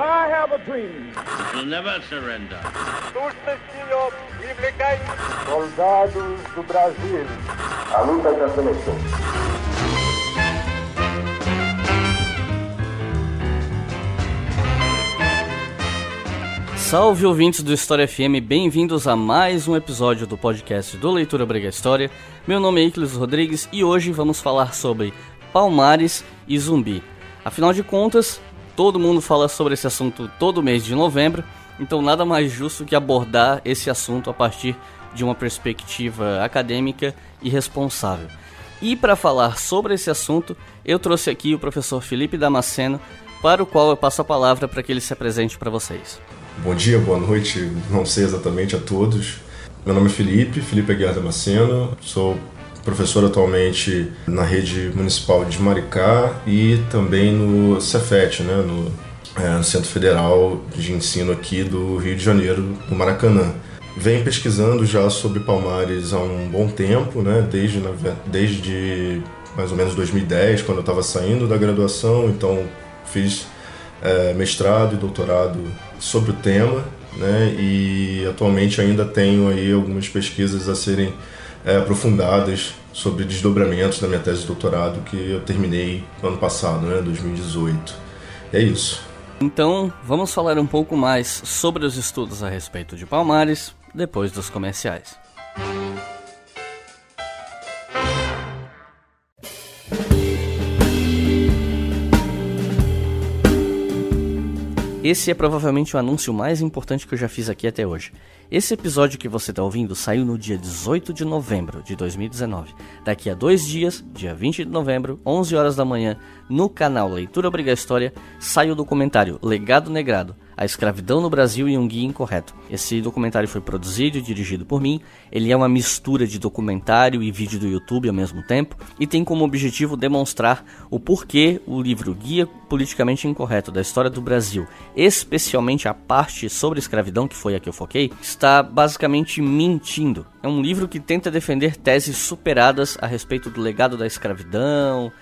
I have a dream. We'll never surrender. Soldados do Brasil. A luta da seleção. Salve ouvintes do História FM, bem-vindos a mais um episódio do podcast do Leitura Brega História. Meu nome é Iclis Rodrigues e hoje vamos falar sobre Palmares e Zumbi. Afinal de contas, todo mundo fala sobre esse assunto todo mês de novembro, então nada mais justo que abordar esse assunto a partir de uma perspectiva acadêmica e responsável. E para falar sobre esse assunto, eu trouxe aqui o professor Felipe Damasceno, para o qual eu passo a palavra para que ele se apresente para vocês. Bom dia, boa noite, não sei exatamente a todos. Meu nome é Felipe, Felipe Aguiar Damasceno, sou professor atualmente na rede municipal de Maricá e também no Cefet, né, no, é, Centro Federal de Ensino aqui do Rio de Janeiro, no Maracanã. Venho pesquisando já sobre Palmares há um bom tempo, né, desde, desde mais ou menos 2010, quando eu estava saindo da graduação, então fiz é, mestrado e doutorado sobre o tema, né? E atualmente ainda tenho aí algumas pesquisas a serem é, aprofundadas sobre desdobramentos da minha tese de doutorado que eu terminei ano passado, né, 2018. É isso. Então, vamos falar um pouco mais sobre os estudos a respeito de Palmares depois dos comerciais. Esse é provavelmente o anúncio mais importante que eu já fiz aqui até hoje. Esse episódio que você está ouvindo saiu no dia 18 de novembro de 2019. Daqui a dois dias, dia 20 de novembro, 11 horas da manhã, no canal Leitura Obriga História, sai o documentário Legado Negrado, a Escravidão no Brasil e um Guia Incorreto. Esse documentário foi produzido e dirigido por mim. Ele é uma mistura de documentário e vídeo do YouTube ao mesmo tempo e tem como objetivo demonstrar o porquê o livro Guia Politicamente Incorreto da História do Brasil, especialmente a parte sobre escravidão, que foi a que eu foquei, está basicamente mentindo. É um livro que tenta defender teses superadas a respeito do legado da escravidão,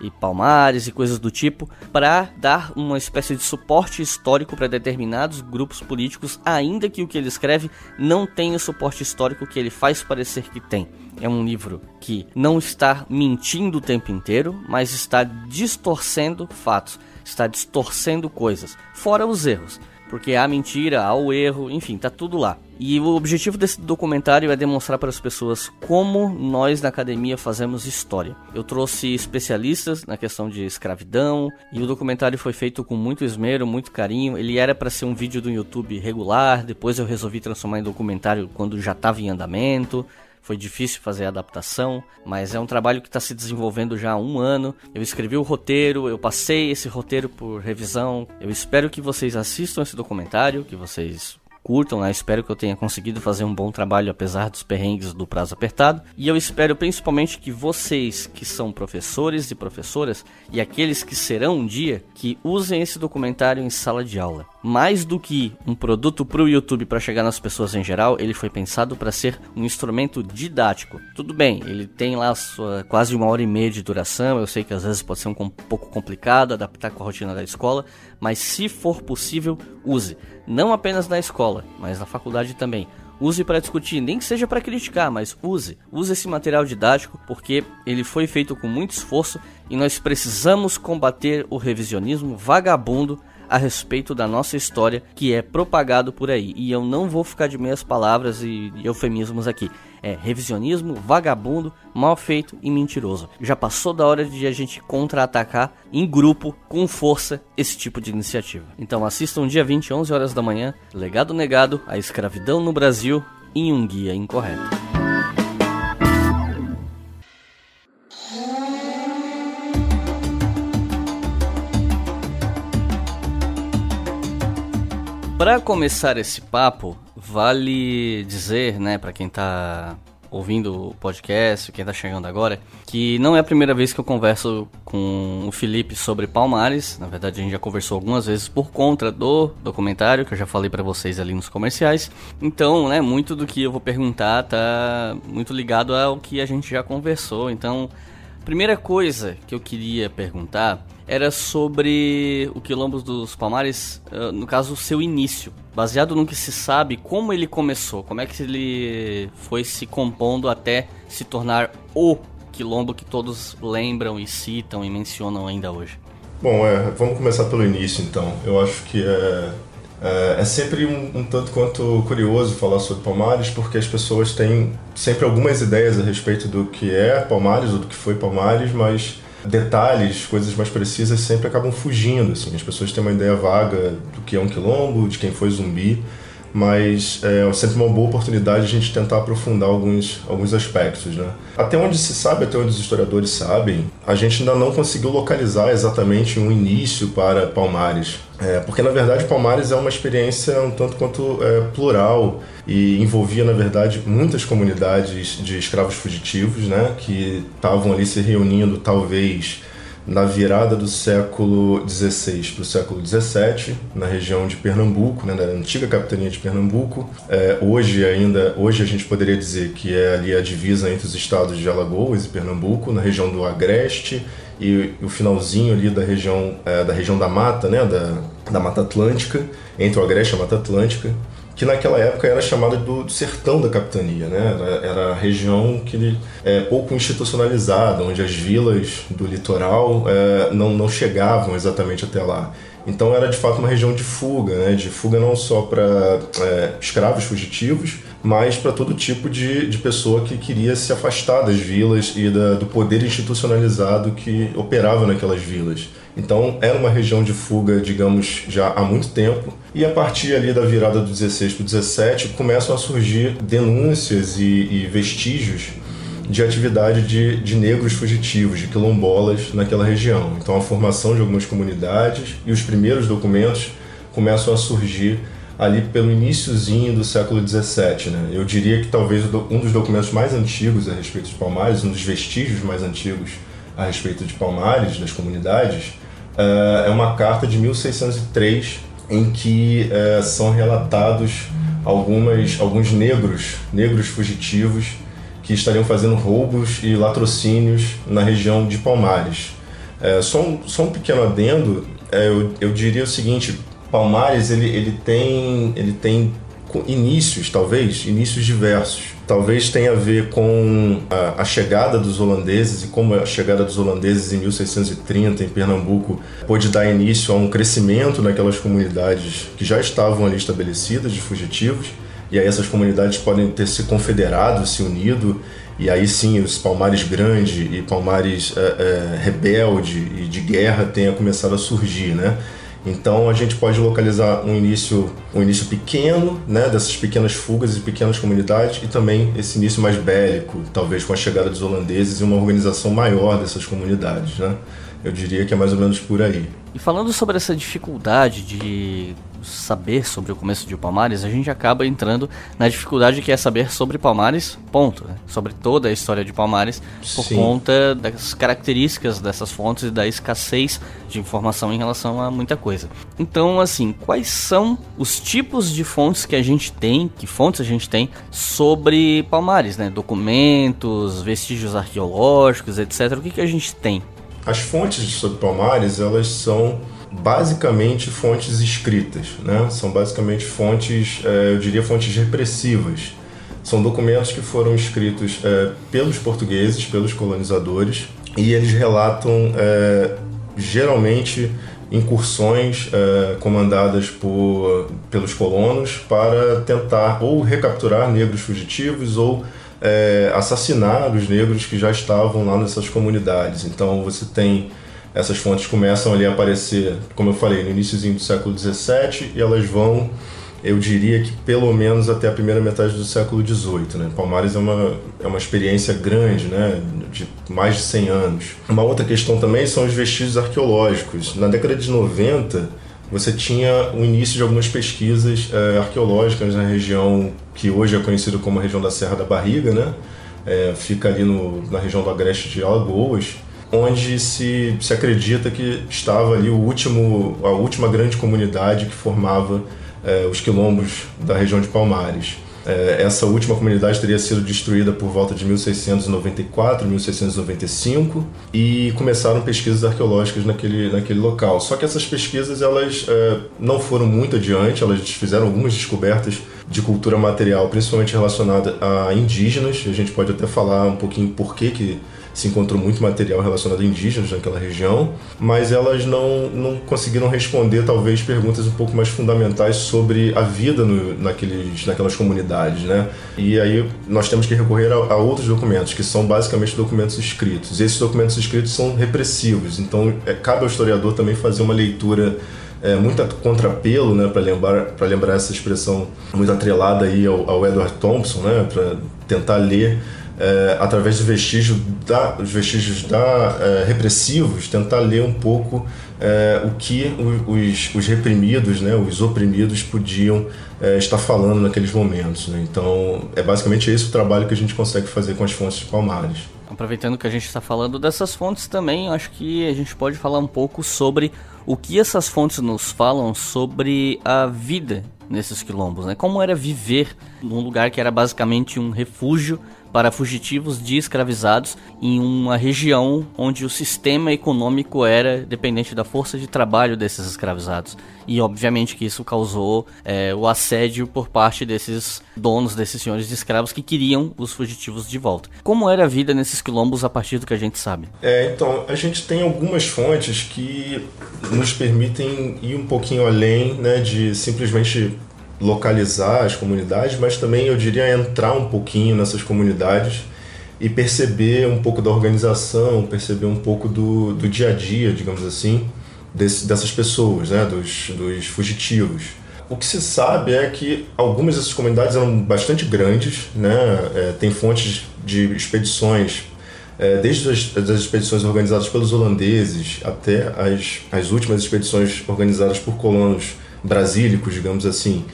e Palmares e coisas do tipo, para dar uma espécie de suporte histórico para determinados grupos políticos, ainda que o que ele escreve não tenha o suporte histórico que ele faz parecer que tem. É um livro que não está mentindo o tempo inteiro, mas está distorcendo fatos, está distorcendo coisas, fora os erros porque há mentira, há o erro, enfim, tá tudo lá. E o objetivo desse documentário é demonstrar para as pessoas como nós na academia fazemos história. Eu trouxe especialistas na questão de escravidão e o documentário foi feito com muito esmero, muito carinho. Ele era para ser um vídeo do YouTube regular, depois eu resolvi transformar em documentário quando já estava em andamento. Foi difícil fazer a adaptação, mas é um trabalho que está se desenvolvendo já há um ano. Eu escrevi o roteiro, eu passei esse roteiro por revisão. Eu espero que vocês assistam esse documentário, que vocês curtam, né? Espero que eu tenha conseguido fazer um bom trabalho apesar dos perrengues do prazo apertado. E eu espero principalmente que vocês que são professores e professoras e aqueles que serão um dia que usem esse documentário em sala de aula. Mais do que um produto para o YouTube para chegar nas pessoas em geral, ele foi pensado para ser um instrumento didático. Tudo bem, ele tem lá sua quase uma hora e meia de duração. Eu sei que às vezes pode ser um pouco complicado adaptar com a rotina da escola, mas se for possível, use não apenas na escola, mas na faculdade também. Use para discutir, nem que seja para criticar, mas use. Use esse material didático porque ele foi feito com muito esforço e nós precisamos combater o revisionismo vagabundo a respeito da nossa história que é propagado por aí. E eu não vou ficar de meias palavras e eufemismos aqui é revisionismo, vagabundo, mal feito e mentiroso. Já passou da hora de a gente contra-atacar em grupo, com força, esse tipo de iniciativa. Então assistam dia 20, 11 horas da manhã, Legado Negado, a escravidão no Brasil, em um guia incorreto. Para começar esse papo, vale dizer, né, para quem tá ouvindo o podcast, quem tá chegando agora, que não é a primeira vez que eu converso com o Felipe sobre Palmares. Na verdade, a gente já conversou algumas vezes por conta do documentário que eu já falei para vocês ali nos comerciais. Então, né, muito do que eu vou perguntar tá muito ligado ao que a gente já conversou. Então, Primeira coisa que eu queria perguntar era sobre o Quilombo dos Palmares, uh, no caso, o seu início. Baseado no que se sabe, como ele começou, como é que ele foi se compondo até se tornar o Quilombo que todos lembram e citam e mencionam ainda hoje. Bom, é, vamos começar pelo início então. Eu acho que é, é, é sempre um, um, tanto quanto curioso falar sobre Palmares, porque as pessoas têm sempre algumas ideias a respeito do que é Palmares ou do que foi Palmares, mas detalhes, coisas mais precisas sempre acabam fugindo. Assim. As pessoas têm uma ideia vaga do que é um quilombo, de quem foi zumbi, mas é sempre uma boa oportunidade a gente tentar aprofundar alguns, alguns aspectos. Né? Até onde se sabe, até onde os historiadores sabem, a gente ainda não conseguiu localizar exatamente um início para Palmares. É, porque, na verdade, Palmares é uma experiência um tanto quanto é, plural e envolvia, na verdade, muitas comunidades de escravos fugitivos né, que estavam ali se reunindo, talvez na virada do século XVI para o século XVII, na região de Pernambuco, né, da antiga capitania de Pernambuco. É, hoje ainda, hoje a gente poderia dizer que é ali a divisa entre os estados de Alagoas e Pernambuco, na região do Agreste e o finalzinho ali da região é, da região da Mata, né, da, da Mata Atlântica, entre o Agreste e a Mata Atlântica que naquela época era chamada do, do sertão da capitania, né? Era, era a região que é pouco institucionalizada, onde as vilas do litoral é, não, não chegavam exatamente até lá. Então era de fato uma região de fuga, né? de fuga não só para é, escravos fugitivos, mas para todo tipo de, de pessoa que queria se afastar das vilas e da, do poder institucionalizado que operava naquelas vilas. Então era uma região de fuga, digamos, já há muito tempo. E a partir ali da virada do 16 para o 17 começam a surgir denúncias e, e vestígios de atividade de, de negros fugitivos, de quilombolas naquela região. Então a formação de algumas comunidades e os primeiros documentos começam a surgir ali pelo iníciozinho do século 17, né? Eu diria que talvez um dos documentos mais antigos a respeito de Palmares, um dos vestígios mais antigos a respeito de Palmares, das comunidades, é uma carta de 1603 em que uh, são relatados algumas, alguns negros, negros fugitivos que estariam fazendo roubos e latrocínios na região de Palmares. Uh, só, um, só um pequeno adendo, eu, eu diria o seguinte, Palmares ele, ele tem ele tem inícios talvez inícios diversos talvez tenha a ver com a, a, chegada dos holandeses e como a chegada dos holandeses em 1630 em Pernambuco pôde dar início a um crescimento naquelas comunidades que já estavam ali estabelecidas de fugitivos e aí essas comunidades podem ter se confederado, se unido e aí sim os Palmares grande e Palmares é, é, rebelde e de guerra tenha começado a surgir, né? Então a gente pode localizar um início, um início pequeno, né, dessas pequenas fugas e pequenas comunidades, e também esse início mais bélico, talvez com a chegada dos holandeses e uma organização maior dessas comunidades, né? Eu diria que é mais ou menos por aí. E falando sobre essa dificuldade de saber sobre o começo de Palmares, a gente acaba entrando na dificuldade que é saber sobre Palmares, ponto. Né? Sobre toda a história de Palmares, por Sim. conta das características dessas fontes e da escassez de informação em relação a muita coisa. Então, assim, quais são os tipos de fontes que a gente tem, que fontes a gente tem sobre Palmares, né? Documentos, vestígios arqueológicos, etc. O que, que a gente tem? As fontes sobre Palmares, elas são basicamente fontes escritas, né? São basicamente fontes, é, eu diria fontes repressivas. São documentos que foram escritos é, pelos portugueses, pelos colonizadores, e eles relatam é, geralmente incursões é, comandadas por, pelos colonos para tentar ou recapturar negros fugitivos ou é, assassinar os negros que já estavam lá nessas comunidades. Então você tem essas fontes começam ali a aparecer, como eu falei, no iníciozinho do século XVII e elas vão, eu diria que pelo menos até a primeira metade do século XVIII. Né? Palmares é uma, é uma experiência grande, né? de mais de 100 anos. Uma outra questão também são os vestígios arqueológicos. Na década de 90, você tinha o início de algumas pesquisas é, arqueológicas na região que hoje é conhecida como a região da Serra da Barriga, né? É, fica ali no, na região do Agreste de Alagoas, onde se, se acredita que estava ali o último, a última grande comunidade que formava é, os quilombos da região de Palmares. É, essa última comunidade teria sido destruída por volta de 1694, 1695 e começaram pesquisas arqueológicas naquele, naquele local. Só que essas pesquisas elas é, não foram muito adiante, elas fizeram algumas descobertas de cultura material, principalmente relacionada a indígenas. A gente pode até falar um pouquinho por que, que se encontrou muito material relacionado a indígenas naquela região, mas elas não, não conseguiram responder, talvez, perguntas um pouco mais fundamentais sobre a vida no, naqueles, naquelas comunidades, né? E aí nós temos que recorrer a, a outros documentos, que são basicamente documentos escritos. E esses documentos escritos são repressivos, então é, cabe ao historiador também fazer uma leitura é, muito contrapelo, né, para lembrar, lembrar essa expressão muito atrelada aí ao, ao Edward Thompson, né, para tentar ler é, através de vestígios da, os vestígios da, é, repressivos, tentar ler um pouco é, o que os, os, reprimidos, né, os oprimidos podiam é, estar falando naqueles momentos. Né? Então, é basicamente esse o trabalho que a gente consegue fazer com as fontes de Palmares. Aproveitando que a gente está falando dessas fontes também, acho que a gente pode falar um pouco sobre o que essas fontes nos falam sobre a vida nesses quilombos, né? Como era viver num lugar que era basicamente um refúgio para fugitivos de escravizados em uma região onde o sistema econômico era dependente da força de trabalho desses escravizados. E obviamente que isso causou é, o assédio por parte desses donos, desses senhores de escravos que queriam os fugitivos de volta. Como era a vida nesses quilombos a partir do que a gente sabe? É, então, a gente tem algumas fontes que nos permitem ir um pouquinho além né, de simplesmente localizar as comunidades, mas também eu diria entrar um pouquinho nessas comunidades e perceber um pouco da organização, perceber um pouco do, do dia a dia, digamos assim, desse, dessas pessoas, né, dos, dos fugitivos. O que se sabe é que algumas dessas comunidades eram bastante grandes, né? É, tem fontes de expedições, é, desde as, as, expedições organizadas pelos holandeses até as, as últimas expedições organizadas por colonos brasílicos, digamos assim,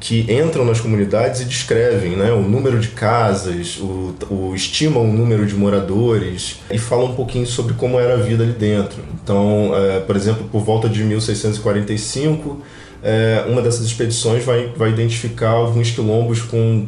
que entram nas comunidades e descrevem né, o número de casas, o, o, estimam o número de moradores e falam um pouquinho sobre como era a vida ali dentro. Então, é, por exemplo, por volta de 1645, é, uma dessas expedições vai, vai identificar alguns quilombos com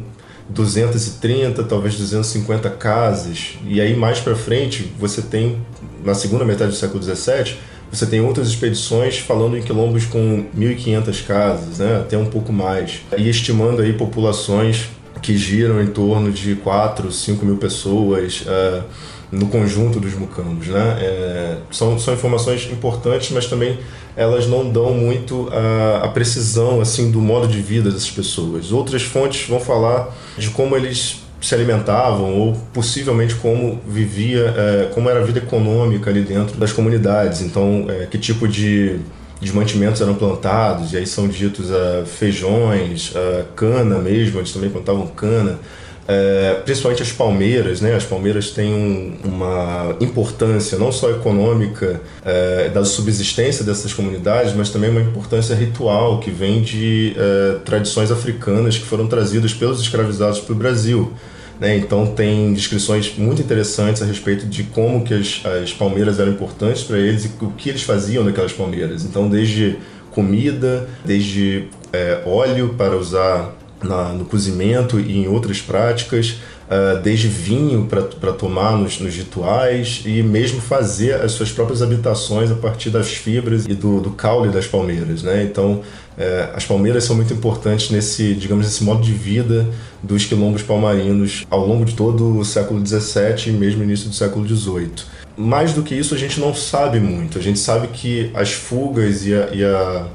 230, talvez 250 casas. E aí mais para frente você tem na segunda metade do século 17 você tem outras expedições falando em quilombos com 1.500 casas, né, até um pouco mais, e estimando aí populações que giram em torno de 4, 5 mil pessoas uh, no conjunto dos mucambos. Né? É, são, são informações importantes, mas também elas não dão muito a, a, precisão assim do modo de vida dessas pessoas. Outras fontes vão falar de como eles se alimentavam ou possivelmente como vivia, é, como era a vida econômica ali dentro das comunidades. Então, é, que tipo de, de mantimentos eram plantados, e aí são ditos uh, feijões, uh, cana mesmo, eles também plantavam cana. É, principalmente as palmeiras, né? As palmeiras têm um, uma importância não só econômica é, da subsistência dessas comunidades, mas também uma importância ritual que vem de é, tradições africanas que foram trazidas pelos escravizados para o Brasil. Né? Então tem descrições muito interessantes a respeito de como que as, as palmeiras eram importantes para eles e o que eles faziam naquelas palmeiras. Então desde comida, desde é, óleo para usar na, no cozimento e em outras práticas, uh, desde vinho para tomar nos, nos, rituais e mesmo fazer as suas próprias habitações a partir das fibras e do, do caule das palmeiras. Né? Então, uh, as palmeiras são muito importantes nesse, digamos, nesse modo de vida dos quilombos palmarinos ao longo de todo o século XVII e mesmo início do século XVIII. Mais do que isso, a gente não sabe muito. A gente sabe que as fugas e a, e a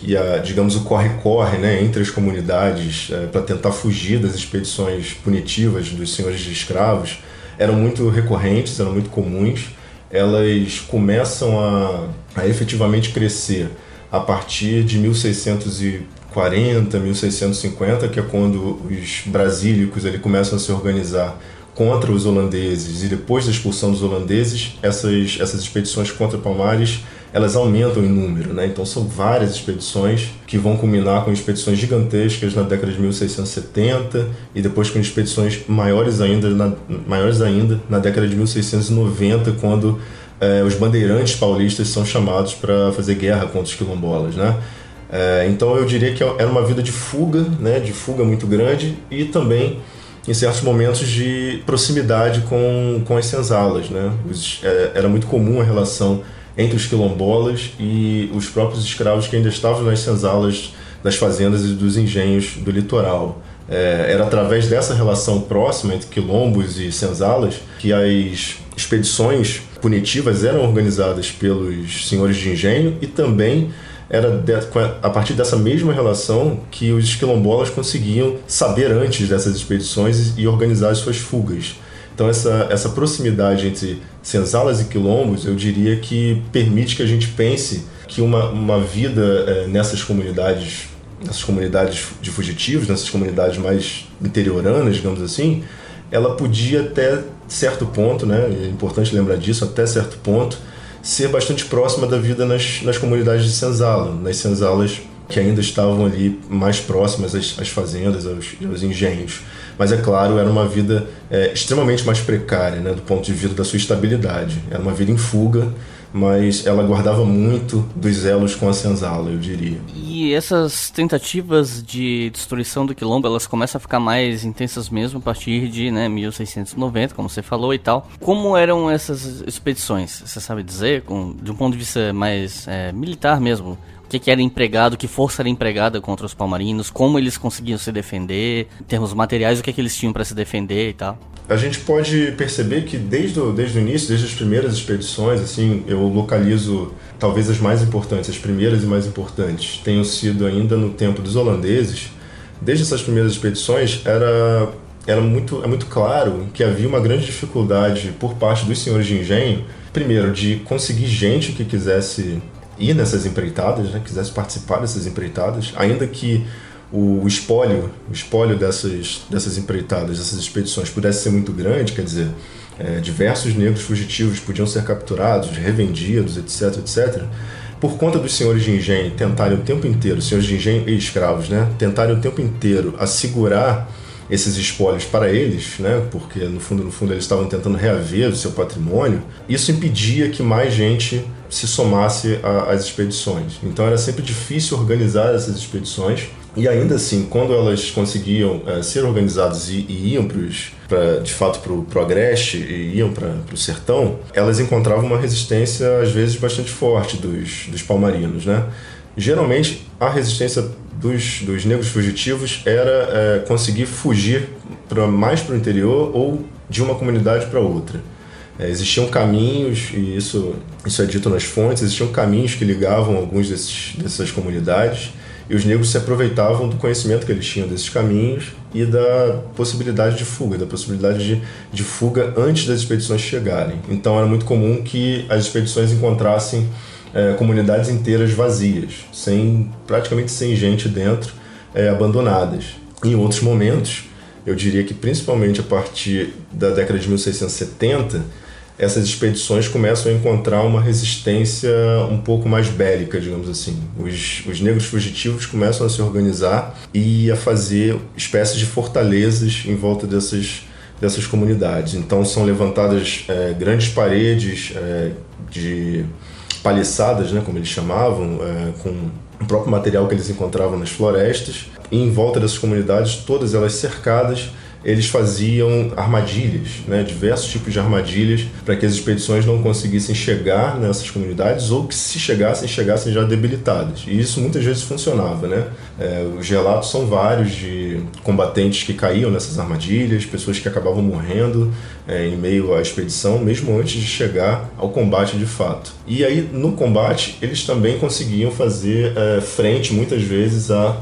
e a, digamos o corre-corre né, entre as comunidades é, para tentar fugir das expedições punitivas dos senhores de escravos eram muito recorrentes, eram muito comuns. Elas começam a, a efetivamente crescer a partir de 1640, 1650, que é quando os brasílicos ali começam a se organizar contra os holandeses e depois da expulsão dos holandeses, essas, essas expedições contra Palmares elas aumentam em número, né? Então são várias expedições que vão culminar com expedições gigantescas na década de 1670 e depois com expedições maiores ainda na, maiores ainda na década de 1690, quando eh, os bandeirantes paulistas são chamados para fazer guerra contra os quilombolas, né? É, então eu diria que era uma vida de fuga, né, de fuga muito grande e também em certos momentos de proximidade com, com as senzalas. Né? Os, é, era muito comum a relação entre os quilombolas e os próprios escravos que ainda estavam nas senzalas das fazendas e dos engenhos do litoral. É, era através dessa relação próxima entre quilombos e senzalas que as expedições punitivas eram organizadas pelos senhores de engenho e também era de, a partir dessa mesma relação que os quilombolas conseguiam saber antes dessas expedições e organizar as suas fugas. Então essa, essa proximidade entre senzalas e quilombos, eu diria que permite que a gente pense que uma, uma vida é, nessas comunidades, nessas comunidades de fugitivos, nessas comunidades mais interioranas, digamos assim, ela podia até certo ponto, né, é importante lembrar disso, até certo ponto, ser bastante próxima da vida nas, nas comunidades de senzala, nas senzalas que ainda estavam ali mais próximas às, às fazendas, aos, aos, engenhos. Mas é claro, era uma vida é, extremamente mais precária, né, do ponto de vista da sua estabilidade. Era uma vida em fuga, mas ela guardava muito dos elos com a senzala, eu diria. E essas tentativas de destruição do quilombo, elas começam a ficar mais intensas mesmo a partir de né, 1690, como você falou e tal. Como eram essas expedições? Você sabe dizer, com, de um ponto de vista mais é, militar mesmo? O que, que, era empregado, que força era empregada contra os palmarinos, como eles conseguiam se defender, em termos materiais, o que, que eles tinham para se defender e tal a gente pode perceber que desde o, desde o início, desde as primeiras expedições, assim, eu localizo talvez as mais importantes, as primeiras e mais importantes, tenham sido ainda no tempo dos holandeses. Desde essas primeiras expedições era era muito é muito claro que havia uma grande dificuldade por parte dos senhores de engenho, primeiro de conseguir gente que quisesse ir nessas empreitadas, né, quisesse participar dessas empreitadas, ainda que o espólio, o espólio dessas, dessas empreitadas, dessas expedições pudesse ser muito grande, quer dizer, é, diversos negros fugitivos podiam ser capturados, revendidos, etc, etc, por conta dos senhores de engenho tentarem o tempo inteiro, senhores de engenho e escravos, né, tentarem o tempo inteiro assegurar esses espólios para eles, né, porque no fundo, no fundo eles estavam tentando reaver o seu patrimônio, isso impedia que mais gente se somasse às expedições. Então era sempre difícil organizar essas expedições e ainda assim, quando elas conseguiam é, ser organizadas e, e iam pros, pra, de fato para o Agreste e iam para o sertão, elas encontravam uma resistência às vezes bastante forte dos, dos palmarinos. Né? Geralmente, a resistência dos, dos negros fugitivos era é, conseguir fugir pra, mais para o interior ou de uma comunidade para outra. É, existiam caminhos, e isso, isso é dito nas fontes, existiam caminhos que ligavam alguns desses, dessas comunidades e os negros se aproveitavam do conhecimento que eles tinham desses caminhos e da possibilidade de fuga, da possibilidade de, de fuga antes das expedições chegarem. Então era muito comum que as expedições encontrassem é, comunidades inteiras vazias, sem praticamente sem gente dentro, é, abandonadas. Em outros momentos, eu diria que principalmente a partir da década de 1670, essas expedições começam a encontrar uma resistência um pouco mais bélica, digamos assim. Os, os negros fugitivos começam a se organizar e a fazer espécies de fortalezas em volta dessas, dessas comunidades. Então são levantadas é, grandes paredes é, de paliçadas, né, como eles chamavam, é, com o próprio material que eles encontravam nas florestas. E em volta dessas comunidades, todas elas cercadas eles faziam armadilhas, né, diversos tipos de armadilhas, para que as expedições não conseguissem chegar nessas comunidades ou que, se chegassem, chegassem já debilitadas. E isso muitas vezes funcionava. Né? É, os relatos são vários de combatentes que caíam nessas armadilhas, pessoas que acabavam morrendo é, em meio à expedição, mesmo antes de chegar ao combate de fato. E aí, no combate, eles também conseguiam fazer é, frente, muitas vezes, a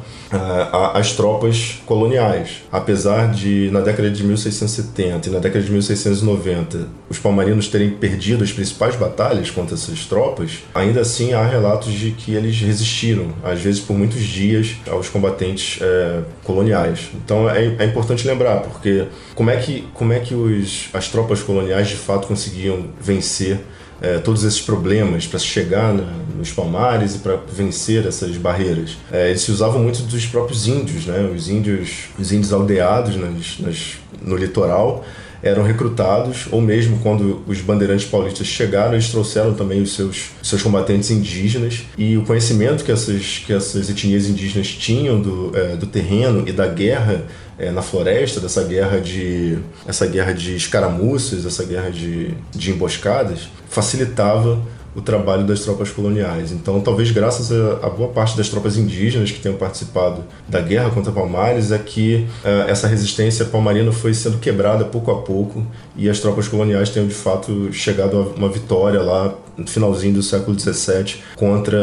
as tropas coloniais. Apesar de, na década de 1670 e na década de 1690, os palmarinos terem perdido as principais batalhas contra essas tropas, ainda assim há relatos de que eles resistiram, às vezes por muitos dias, aos combatentes é, coloniais. Então é, é, importante lembrar, porque como é que, como é que os, as tropas coloniais de fato conseguiam vencer é, todos esses problemas para chegar na, nos palmares e para vencer essas barreiras. É, eles se usavam muito dos próprios índios, né? os índios, os índios aldeados nas, nas, no litoral, eram recrutados, ou mesmo quando os bandeirantes paulistas chegaram, eles trouxeram também os seus, seus combatentes indígenas. E o conhecimento que essas, que essas etnias indígenas tinham do, é, do terreno e da guerra é, na floresta, dessa guerra de essa guerra de escaramuças, essa guerra de, de emboscadas, facilitava o trabalho das tropas coloniais. Então, talvez graças a, a, boa parte das tropas indígenas que tenham participado da guerra contra Palmares, é que uh, essa resistência palmarina foi sendo quebrada pouco a pouco e as tropas coloniais tenham de fato chegado a uma vitória lá no finalzinho do século XVII contra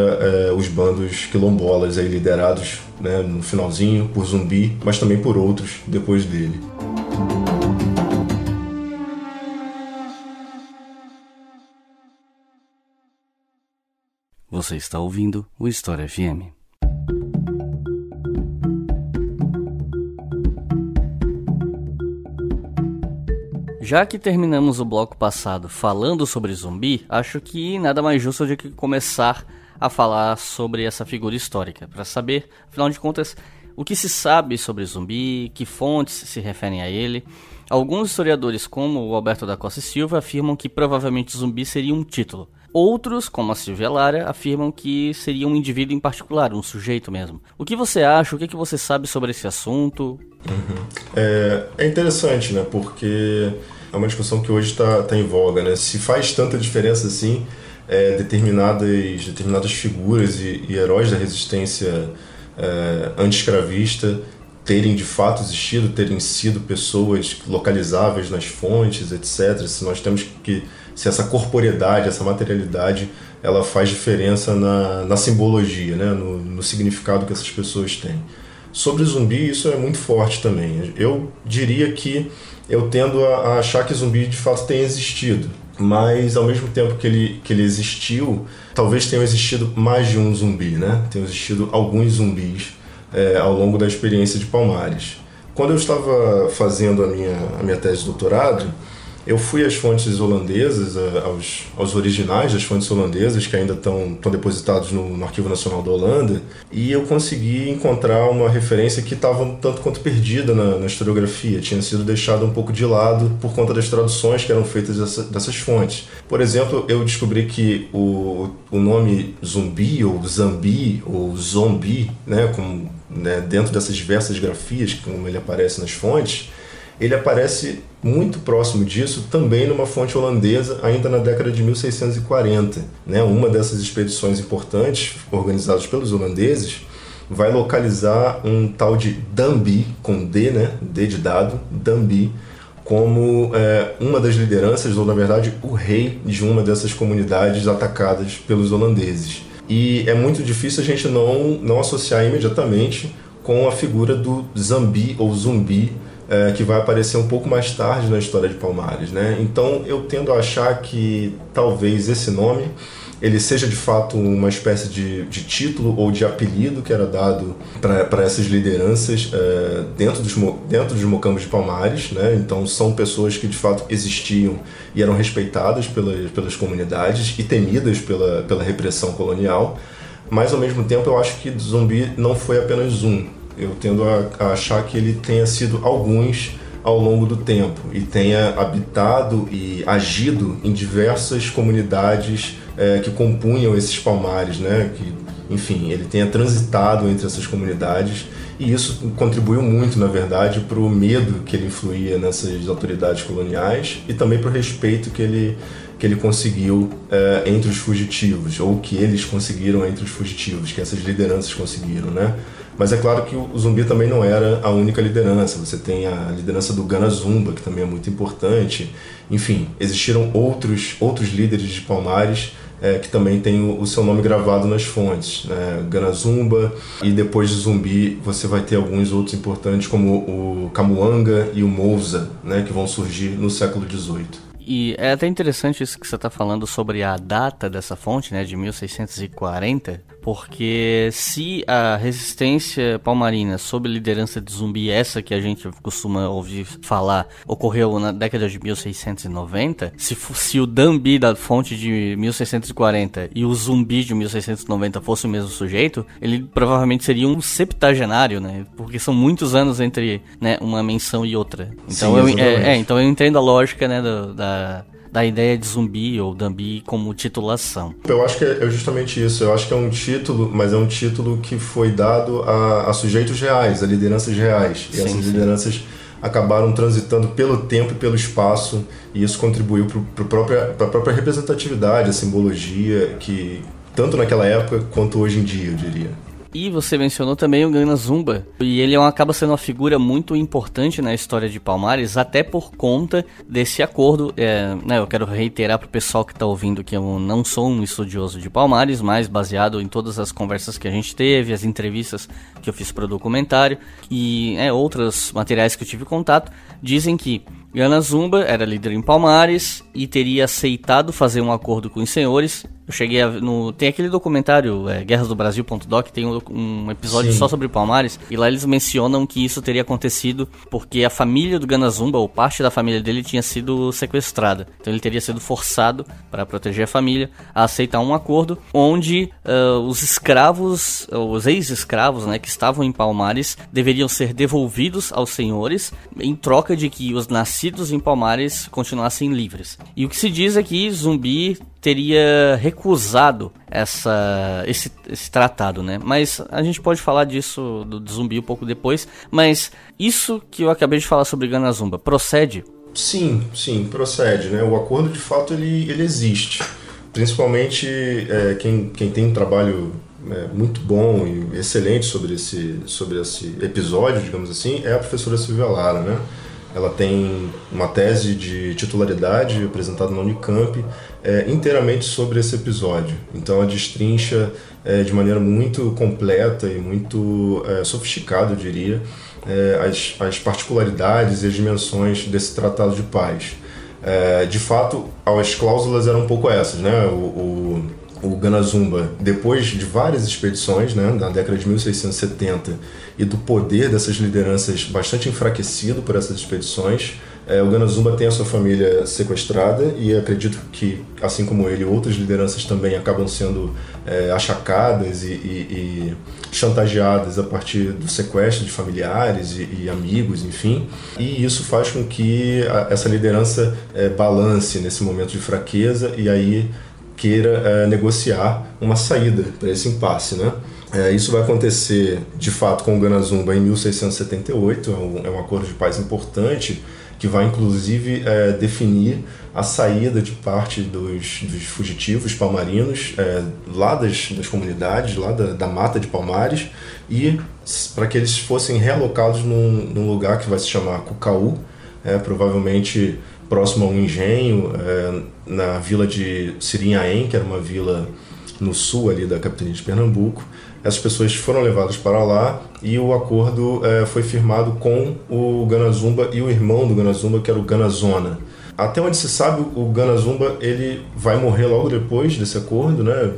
uh, os bandos quilombolas aí liderados né, no finalzinho por Zumbi, mas também por outros depois dele. Você está ouvindo o História FM. Já que terminamos o bloco passado falando sobre zumbi, acho que nada mais justo do que começar a falar sobre essa figura histórica, para saber, afinal de contas, o que se sabe sobre zumbi, que fontes se referem a ele. Alguns historiadores, como o Alberto da Costa Silva, afirmam que provavelmente zumbi seria um título. Outros, como a Silvia Lara, afirmam que seria um indivíduo em particular, um sujeito mesmo. O que você acha? O que, que você sabe sobre esse assunto? Uhum. É, é, interessante, né? Porque é uma discussão que hoje está tá em voga, né? Se faz tanta diferença assim, é, determinadas, determinadas figuras e, e heróis da resistência é, anti-escravista terem de fato existido, terem sido pessoas localizáveis nas fontes, etc. Se nós temos que se essa corporeidade, essa materialidade, ela faz diferença na, na simbologia, né? no, no significado que essas pessoas têm. Sobre zumbi, isso é muito forte também. Eu diria que eu tendo a, achar que zumbi de fato tem existido, mas ao mesmo tempo que ele, que ele existiu, talvez tenham existido mais de um zumbi, né? Tenham existido alguns zumbis é, ao longo da experiência de Palmares. Quando eu estava fazendo a minha, a minha tese de doutorado, eu fui às fontes holandesas, aos, aos originais das fontes holandesas, que ainda estão, depositados no, no, Arquivo Nacional da Holanda, e eu consegui encontrar uma referência que estava um tanto quanto perdida na, na, historiografia, tinha sido deixada um pouco de lado por conta das traduções que eram feitas dessa, dessas fontes. Por exemplo, eu descobri que o, o nome zumbi, ou zambi, ou zombi, né, como, né, dentro dessas diversas grafias, como ele aparece nas fontes, ele aparece muito próximo disso também numa fonte holandesa, ainda na década de 1640. Né? Uma dessas expedições importantes, organizadas pelos holandeses, vai localizar um tal de Dambi, com D, né? D de dado, Dambi, como é, uma das lideranças, ou na verdade o rei de uma dessas comunidades atacadas pelos holandeses. E é muito difícil a gente não, não associar imediatamente com a figura do Zambi ou Zumbi, é, que vai aparecer um pouco mais tarde na história de Palmares. Né? Então eu tendo a achar que talvez esse nome ele seja de fato uma espécie de, de título ou de apelido que era dado para essas lideranças é, dentro, dos, dentro dos mocambos de Palmares. Né? Então são pessoas que de fato existiam e eram respeitadas pelas, pelas comunidades e temidas pela, pela repressão colonial. Mas ao mesmo tempo eu acho que Zumbi não foi apenas um, eu tendo a, a achar que ele tenha sido alguns ao longo do tempo e tenha habitado e agido em diversas comunidades é, que compunham esses palmares, né? Que, enfim, ele tenha transitado entre essas comunidades e isso contribuiu muito, na verdade, para o medo que ele influía nessas autoridades coloniais e também para o respeito que ele que ele conseguiu é, entre os fugitivos ou que eles conseguiram entre os fugitivos, que essas lideranças conseguiram, né? Mas é claro que o Zumbi também não era a única liderança. Você tem a liderança do Gana Zumba, que também é muito importante. Enfim, existiram outros, outros líderes de Palmares é, que também têm o, o, seu nome gravado nas fontes. Né? Gana Zumba, e depois de Zumbi você vai ter alguns outros importantes, como o Camuanga e o Mousa, né? que vão surgir no século XVIII. E é até interessante isso que você está falando sobre a data dessa fonte, né, de 1640, porque se a resistência palmarina sob liderança de zumbi, essa que a gente costuma ouvir falar, ocorreu na década de 1690, se, se o Dambi da fonte de 1640 e o zumbi de 1690 fosse o mesmo sujeito, ele provavelmente seria um septagenário, né? Porque são muitos anos entre né, uma menção e outra. Então, Sim, eu, é, é, então eu entendo a lógica né, do, da, da ideia de zumbi ou Dambi como titulação. Eu acho que é justamente isso. Eu acho que é um título, mas é um título que foi dado a, a sujeitos reais, a lideranças reais. E sim, essas sim. lideranças acabaram transitando pelo tempo e pelo espaço, e isso contribuiu para a própria representatividade, a simbologia, que tanto naquela época quanto hoje em dia, eu diria. E você mencionou também o Gana Zumba. E ele é acaba sendo uma figura muito importante na história de Palmares, até por conta desse acordo. É, né, eu quero reiterar para o pessoal que está ouvindo que eu não sou um estudioso de Palmares, mas baseado em todas as conversas que a gente teve, as entrevistas que eu fiz para o documentário e é, outros materiais que eu tive contato, dizem que Gana Zumba era líder em Palmares e teria aceitado fazer um acordo com os senhores eu cheguei a, no tem aquele documentário é, Guerras do Brasil.doc, tem um, um episódio Sim. só sobre Palmares e lá eles mencionam que isso teria acontecido porque a família do Ganazumba ou parte da família dele tinha sido sequestrada. Então ele teria sido forçado para proteger a família a aceitar um acordo onde uh, os escravos, os ex-escravos, né, que estavam em Palmares deveriam ser devolvidos aos senhores em troca de que os nascidos em Palmares continuassem livres. E o que se diz é que Zumbi teria recusado essa, esse, esse tratado, né? Mas a gente pode falar disso do, zumbi um pouco depois. Mas isso que eu acabei de falar sobre Ganazumba procede? Sim, sim, procede, né? O acordo de fato ele, ele existe. Principalmente é, quem, quem tem um trabalho é, muito bom e excelente sobre esse, sobre esse episódio, digamos assim, é a professora Silvia Lara, né? Ela tem uma tese de titularidade apresentada na Unicamp é, inteiramente sobre esse episódio. Então ela destrincha é, de maneira muito completa e muito é, sofisticada, eu diria, é, as, as particularidades e as dimensões desse tratado de paz. É, de fato, as cláusulas eram um pouco essas, né? O, o, o Ganazumba, depois de várias expedições, né, na década de 1670, e do poder dessas lideranças bastante enfraquecido por essas expedições, é, o Ganazumba tem a sua família sequestrada e acredito que, assim como ele, outras lideranças também acabam sendo é, achacadas e, e, e, chantageadas a partir do sequestro de familiares e, e, amigos, enfim. E isso faz com que a, essa liderança é, balance nesse momento de fraqueza e aí queira é, negociar uma saída para esse impasse, né? É, isso vai acontecer de fato com o Ganazumba em 1678, é um, é um acordo de paz importante que vai inclusive é, definir a saída de parte dos, dos fugitivos palmarinos é, lá das, das comunidades, lá da, da mata de Palmares, e para que eles fossem realocados num, num, lugar que vai se chamar Cucaú, é, provavelmente próximo a um engenho, é, na vila de Sirinhaém, que era uma vila no sul ali da capitania de Pernambuco. Essas pessoas foram levadas para lá e o acordo é, foi firmado com o Ganazumba e o irmão do Ganazumba, que era o Ganazona. Até onde se sabe, o Ganazumba ele vai morrer logo depois desse acordo, né?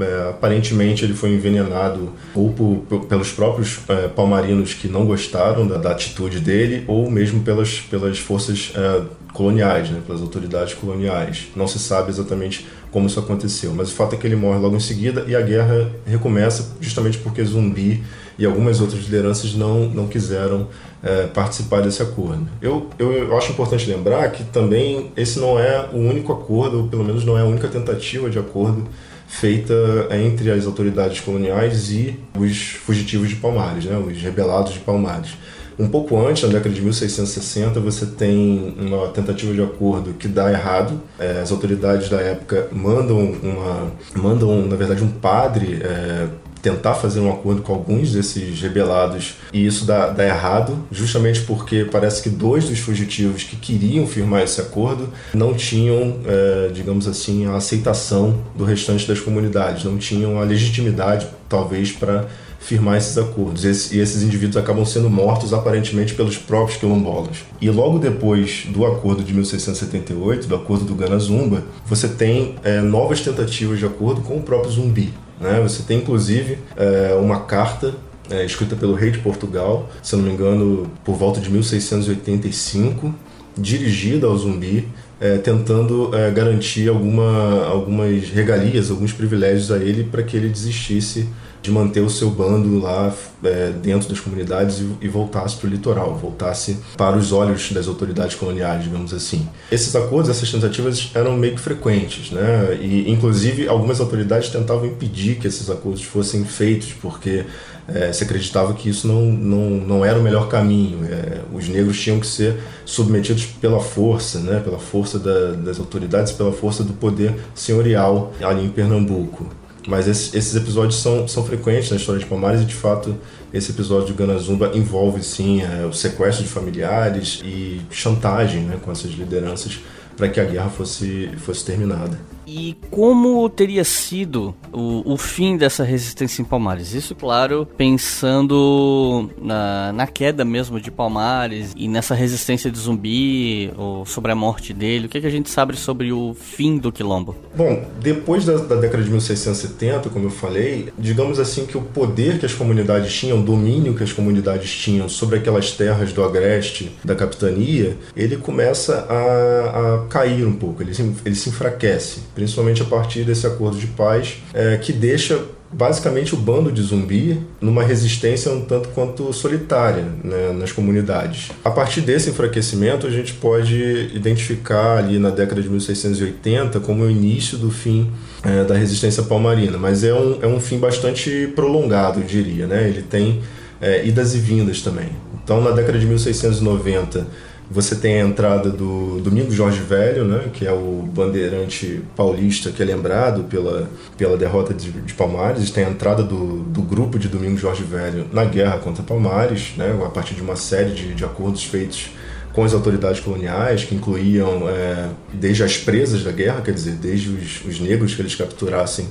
É, aparentemente ele foi envenenado ou por, pelos próprios é, palmarinos que não gostaram da, da, atitude dele, ou mesmo pelas, pelas forças é, coloniais, né? pelas autoridades coloniais. Não se sabe exatamente como isso aconteceu, mas o fato é que ele morre logo em seguida e a guerra recomeça justamente porque Zumbi e algumas outras lideranças não, não quiseram é, participar desse acordo. Eu, eu, eu, acho importante lembrar que também esse não é o único acordo, ou pelo menos não é a única tentativa de acordo feita entre as autoridades coloniais e os fugitivos de Palmares, né, os rebelados de Palmares. Um pouco antes, na década de 1660, você tem uma tentativa de acordo que dá errado. É, as autoridades da época mandam uma, mandam na verdade um padre é, tentar fazer um acordo com alguns desses rebelados e isso dá, dá, errado, justamente porque parece que dois dos fugitivos que queriam firmar esse acordo não tinham, é, digamos assim, a aceitação do restante das comunidades, não tinham a legitimidade, talvez, para firmar esses acordos. e esses indivíduos acabam sendo mortos aparentemente pelos próprios quilombolas. E logo depois do acordo de 1678, do acordo do Ganazumba, você tem é, novas tentativas de acordo com o próprio Zumbi. Né? Você tem inclusive é, uma carta é, escrita pelo rei de Portugal, se não me engano, por volta de 1685, dirigida ao zumbi, é, tentando é, garantir alguma, algumas regalias, alguns privilégios a ele para que ele desistisse de manter o seu bando lá é, dentro das comunidades e, e voltasse para o litoral, voltasse para os olhos das autoridades coloniais, digamos assim. Esses acordos, essas tentativas eram meio que frequentes, né? E inclusive algumas autoridades tentavam impedir que esses acordos fossem feitos, porque é, se acreditava que isso não, não, não era o melhor caminho. É, os negros tinham que ser submetidos pela força, né? Pela força da, das autoridades, pela força do poder senhorial ali em Pernambuco. Mas esses, episódios são, são frequentes na história de Palmares e, de fato, esse episódio de Ganazumba envolve, sim, é, o sequestro de familiares e chantagem né, com essas lideranças para que a guerra fosse, fosse terminada. E como teria sido o, o, fim dessa resistência em Palmares? Isso, claro, pensando na, na queda mesmo de Palmares e nessa resistência de zumbi, ou sobre a morte dele. O que, é que a gente sabe sobre o fim do quilombo? Bom, depois da, da década de 1670, como eu falei, digamos assim que o poder que as comunidades tinham, o domínio que as comunidades tinham sobre aquelas terras do agreste da capitania, ele começa a, a cair um pouco, ele se, ele se enfraquece principalmente a partir desse acordo de paz, é, que deixa basicamente o bando de zumbi numa resistência um tanto quanto solitária né, nas comunidades. A partir desse enfraquecimento, a gente pode identificar ali na década de 1680 como o início do fim é, da resistência palmarina, mas é um, é um fim bastante prolongado, eu diria. Né? Ele tem é, idas e vindas também. Então, na década de 1690, você tem a entrada do Domingo Jorge Velho, né, que é o bandeirante paulista que é lembrado pela, pela derrota de, de Palmares. Tem a entrada do, do grupo de Domingo Jorge Velho na guerra contra Palmares, né, a partir de uma série de, de acordos feitos com as autoridades coloniais, que incluíam é, desde as presas da guerra, quer dizer, desde os, os negros que eles capturassem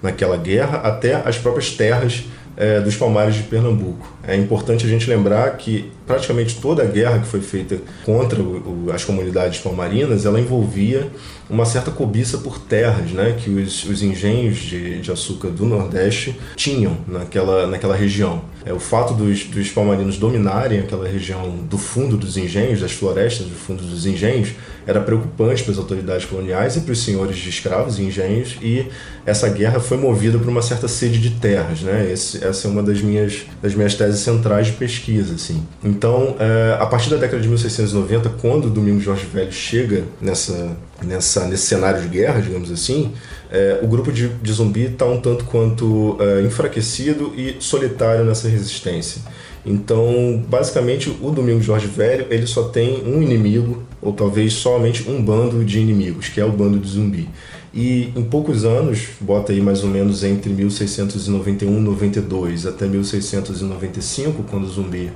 naquela guerra, até as próprias terras é, dos Palmares de Pernambuco. É importante a gente lembrar que praticamente toda a guerra que foi feita contra o, o, as comunidades palmarinas, ela envolvia uma certa cobiça por terras, né, que os, os engenhos de, de, açúcar do Nordeste tinham naquela, naquela região. É, o fato dos, dos palmarinos dominarem aquela região do fundo dos engenhos, das florestas do fundo dos engenhos, era preocupante para as autoridades coloniais e para os senhores de escravos e engenhos, e essa guerra foi movida por uma certa sede de terras. Né? Esse, essa é uma das minhas, das minhas teses centrais de pesquisa. Assim. Então, é, a partir da década de 1690, quando o Domingos Jorge Velho chega nessa, nessa, nesse cenário de guerra, digamos assim, é, o grupo de, de zumbi está um tanto quanto é, enfraquecido e solitário nessa resistência. Então, basicamente, o Domingos Jorge Velho ele só tem um inimigo, ou talvez somente um bando de inimigos, que é o bando de zumbi. E em poucos anos, bota aí mais ou menos entre 1691 e 92 até 1695, quando o zumbi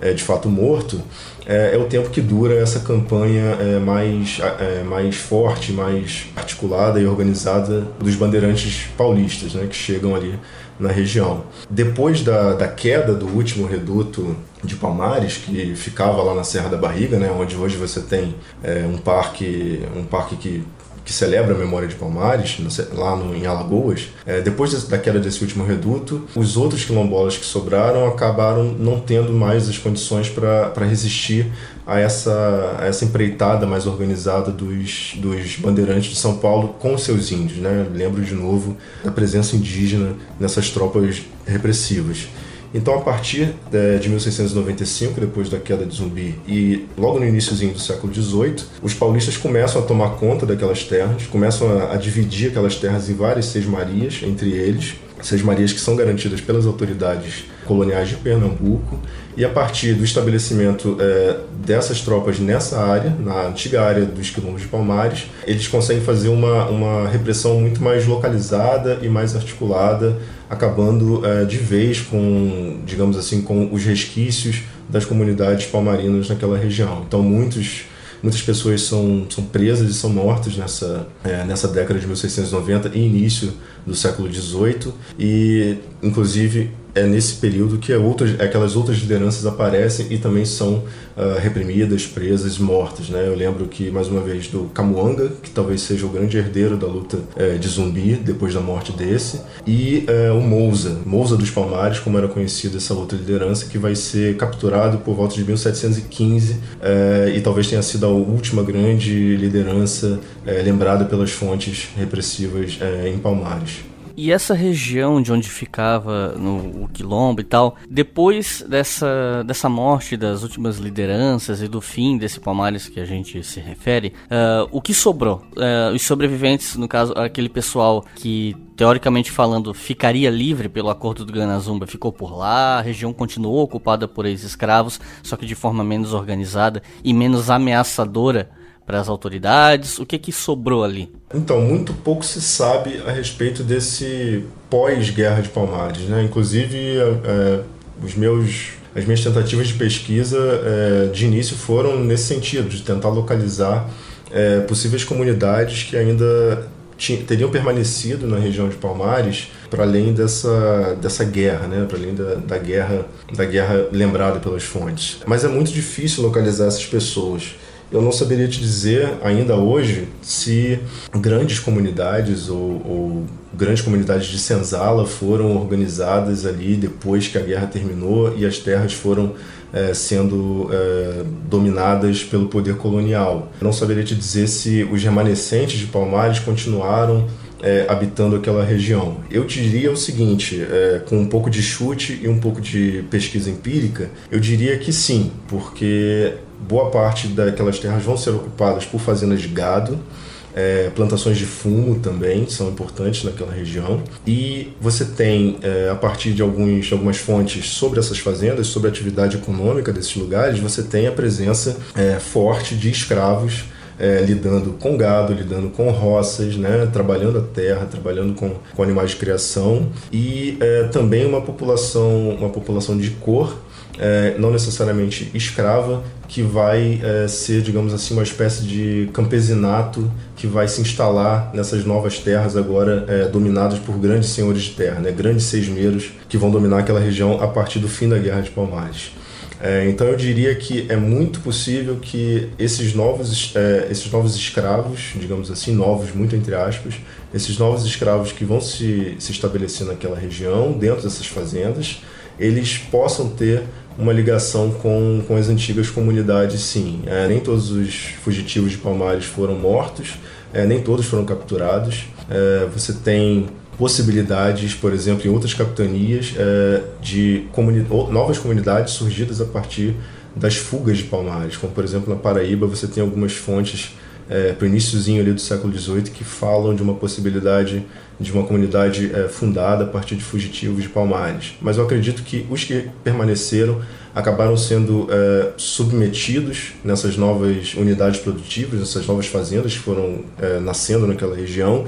é de fato morto, é, é o tempo que dura essa campanha é, mais, é, mais forte, mais articulada e organizada dos bandeirantes paulistas, né, que chegam ali na região. Depois da, da queda do último reduto de Palmares, que ficava lá na Serra da Barriga, né, onde hoje você tem é, um parque, um parque que que celebra a memória de Palmares, lá no, em Alagoas, é, depois da queda desse último reduto, os outros quilombolas que sobraram acabaram não tendo mais as condições para resistir a essa, a essa empreitada mais organizada dos, dos bandeirantes de São Paulo com seus índios. Né? Lembro de novo da presença indígena nessas tropas repressivas. Então, a partir é, de 1695, depois da queda de Zumbi, e logo no iníciozinho do século XVIII, os paulistas começam a tomar conta daquelas terras, começam a, dividir aquelas terras em várias seis-marias entre eles, seis-marias que são garantidas pelas autoridades coloniais de Pernambuco, e a partir do estabelecimento é, dessas tropas nessa área, na antiga área dos quilombos de Palmares, eles conseguem fazer uma, uma repressão muito mais localizada e mais articulada, acabando é, de vez com, digamos assim, com os resquícios das comunidades palmarinas naquela região. Então, muitos muitas pessoas são, são presas e são mortas nessa, é, nessa década de 1690 e início do século XVIII e inclusive é nesse período que outras, aquelas outras lideranças aparecem e também são uh, reprimidas, presas, mortas. Né? Eu lembro que, mais uma vez, do Camuanga, que talvez seja o grande herdeiro da luta uh, de zumbi depois da morte desse, e uh, o Mousa, Mousa dos Palmares, como era conhecida essa outra liderança, que vai ser capturado por volta de 1715 e talvez tenha sido a última grande liderança lembrada pelas fontes repressivas em Palmares. E essa região de onde ficava no quilombo e tal, depois dessa, dessa morte das últimas lideranças e do fim desse Palmares que a gente se refere, uh, o que sobrou? Uh, os sobreviventes, no caso, aquele pessoal que teoricamente falando, ficaria livre pelo acordo do Ganazumba, ficou por lá, a região continuou ocupada por ex-escravos, só que de forma menos organizada e menos ameaçadora para as autoridades? O que que sobrou ali? Então, muito pouco se sabe a respeito desse pós-guerra de Palmares, né? Inclusive, é, os meus as minhas tentativas de pesquisa é, de início foram nesse sentido, de tentar localizar é, possíveis comunidades que ainda teriam permanecido na região de Palmares para além dessa, dessa guerra, né? para além da, da, guerra, da guerra lembrada pelas fontes. Mas é muito difícil localizar essas pessoas eu não saberia te dizer ainda hoje se grandes comunidades ou, ou grandes comunidades de senzala foram organizadas ali depois que a guerra terminou e as terras foram é, sendo é, dominadas pelo poder colonial. Não saberia te dizer se os remanescentes de Palmares continuaram é, habitando aquela região. Eu diria o seguinte, é, com um pouco de chute e um pouco de pesquisa empírica, eu diria que sim, porque boa parte daquelas terras vão ser ocupadas por fazendas de gado, é, plantações de fumo também são importantes naquela região. E você tem, é, a partir de alguns, algumas fontes sobre essas fazendas, sobre a atividade econômica desses lugares, você tem a presença é, forte de escravos é, lidando com gado, lidando com roças, né, trabalhando a terra, trabalhando com, com animais de criação. E é, também uma população, uma população de cor é, não necessariamente escrava, que vai é, ser, digamos assim, uma espécie de campesinato que vai se instalar nessas novas terras agora é, dominadas por grandes senhores de terra, né, grandes seismeiros que vão dominar aquela região a partir do fim da Guerra de Palmares. É, então eu diria que é muito possível que esses novos, é, esses novos escravos, digamos assim, novos muito entre aspas, esses novos escravos que vão se, se estabelecer naquela região, dentro dessas fazendas, eles possam ter uma ligação com, com as antigas comunidades, sim. É, nem todos os fugitivos de Palmares foram mortos, é, nem todos foram capturados. É, você tem possibilidades, por exemplo, em outras capitanias, é, de comuni novas comunidades surgidas a partir das fugas de Palmares, como por exemplo na Paraíba você tem algumas fontes é, para o iníciozinho ali do século XVIII que falam de uma possibilidade de uma comunidade é, fundada a partir de fugitivos de Palmares. Mas eu acredito que os que permaneceram acabaram sendo é, submetidos nessas novas unidades produtivas, nessas novas fazendas que foram nascendo naquela região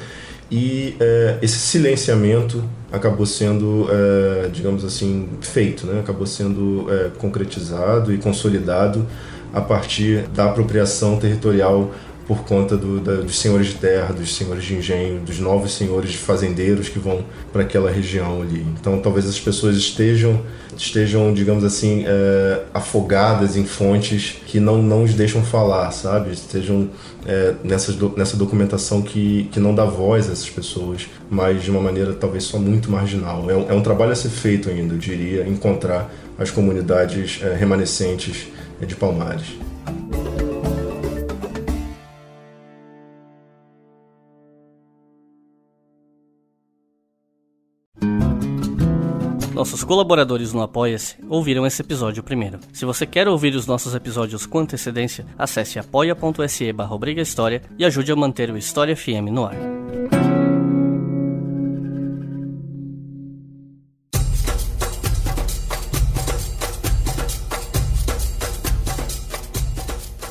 e é, esse silenciamento acabou sendo, é, digamos assim, feito, né? acabou sendo é, concretizado e consolidado a partir da apropriação territorial por conta do, da, dos senhores de terra, dos senhores de engenho, dos novos senhores de fazendeiros que vão para aquela região ali. Então, talvez as pessoas estejam, estejam digamos assim, é, afogadas em fontes que não, não os deixam falar, sabe? Estejam é, nessa, documentação que, que não dá voz a essas pessoas, mas de uma maneira talvez só muito marginal. É é um trabalho a ser feito ainda, eu diria, encontrar as comunidades é, remanescentes de Palmares. Nossos colaboradores no Apoia-se ouviram esse episódio primeiro. Se você quer ouvir os nossos episódios com antecedência, acesse apoia.se barra e ajude a manter o História FM no ar.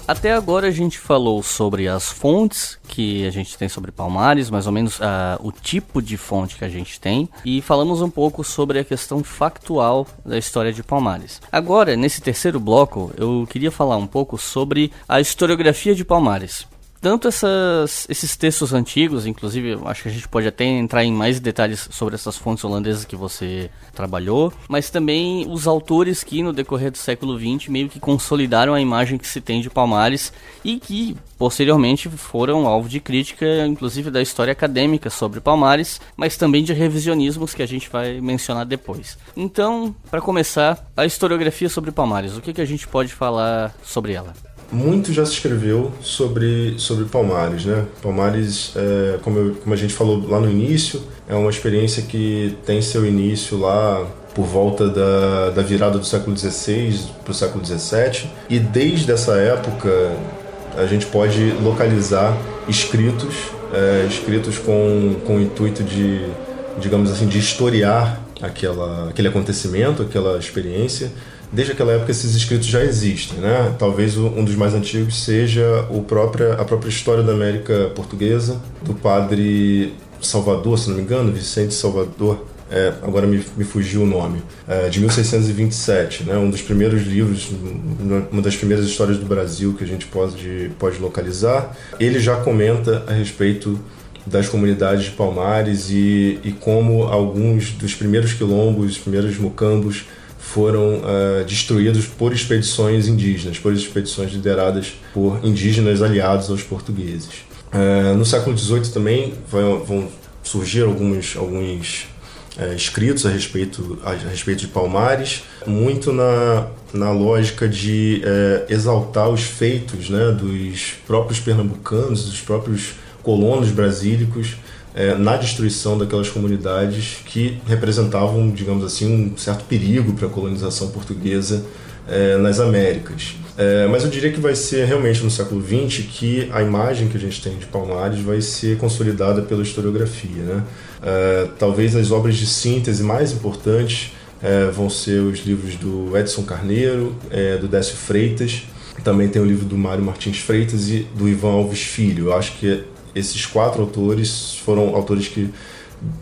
Até agora a gente falou sobre as fontes que a gente tem sobre Palmares, mais ou menos uh, o tipo de fonte que a gente tem, e falamos um pouco sobre a questão factual da história de Palmares. Agora, nesse terceiro bloco, eu queria falar um pouco sobre a historiografia de Palmares. Tanto essas, esses textos antigos, inclusive acho que a gente pode até entrar em mais detalhes sobre essas fontes holandesas que você trabalhou, mas também os autores que no decorrer do século XX meio que consolidaram a imagem que se tem de Palmares e que posteriormente foram alvo de crítica, inclusive da história acadêmica sobre Palmares, mas também de revisionismos que a gente vai mencionar depois. Então, para começar, a historiografia sobre Palmares, o que, que a gente pode falar sobre ela? Muito já se escreveu sobre, sobre Palmares, né? Palmares, é, como, eu, como a gente falou lá no início, é uma experiência que tem seu início lá por volta da, da virada do século XVI para o século XVII e desde essa época a gente pode localizar escritos, é, escritos com, com o intuito de, digamos assim, de historiar aquela, aquele acontecimento, aquela experiência. Desde aquela época esses escritos já existem, né? Talvez um dos mais antigos seja o própria, a própria história da América Portuguesa do padre Salvador, se não me engano, Vicente Salvador, é, agora me, me, fugiu o nome, é, de 1627, né, um dos primeiros livros, uma das primeiras histórias do Brasil que a gente pode, pode localizar. Ele já comenta a respeito das comunidades de Palmares e, e como alguns dos primeiros quilombos, os primeiros mocambos, foram uh, destruídos por expedições indígenas, por expedições lideradas por indígenas aliados aos portugueses. Uh, no século XVIII também vão, vão surgir alguns, alguns uh, escritos a respeito, a, respeito de Palmares, muito na, na lógica de exaltar os feitos né, dos próprios pernambucanos, dos próprios colonos brasílicos é, na destruição daquelas comunidades que representavam, digamos assim, um certo perigo para a colonização portuguesa é, nas Américas. É, mas eu diria que vai ser realmente no século XX que a imagem que a gente tem de Palmares vai ser consolidada pela historiografia. Né? É, talvez as obras de síntese mais importantes é, vão ser os livros do Edson Carneiro, é, do Décio Freitas, também tem o livro do Mário Martins Freitas e do Ivan Alves Filho. Eu acho que esses quatro autores foram autores que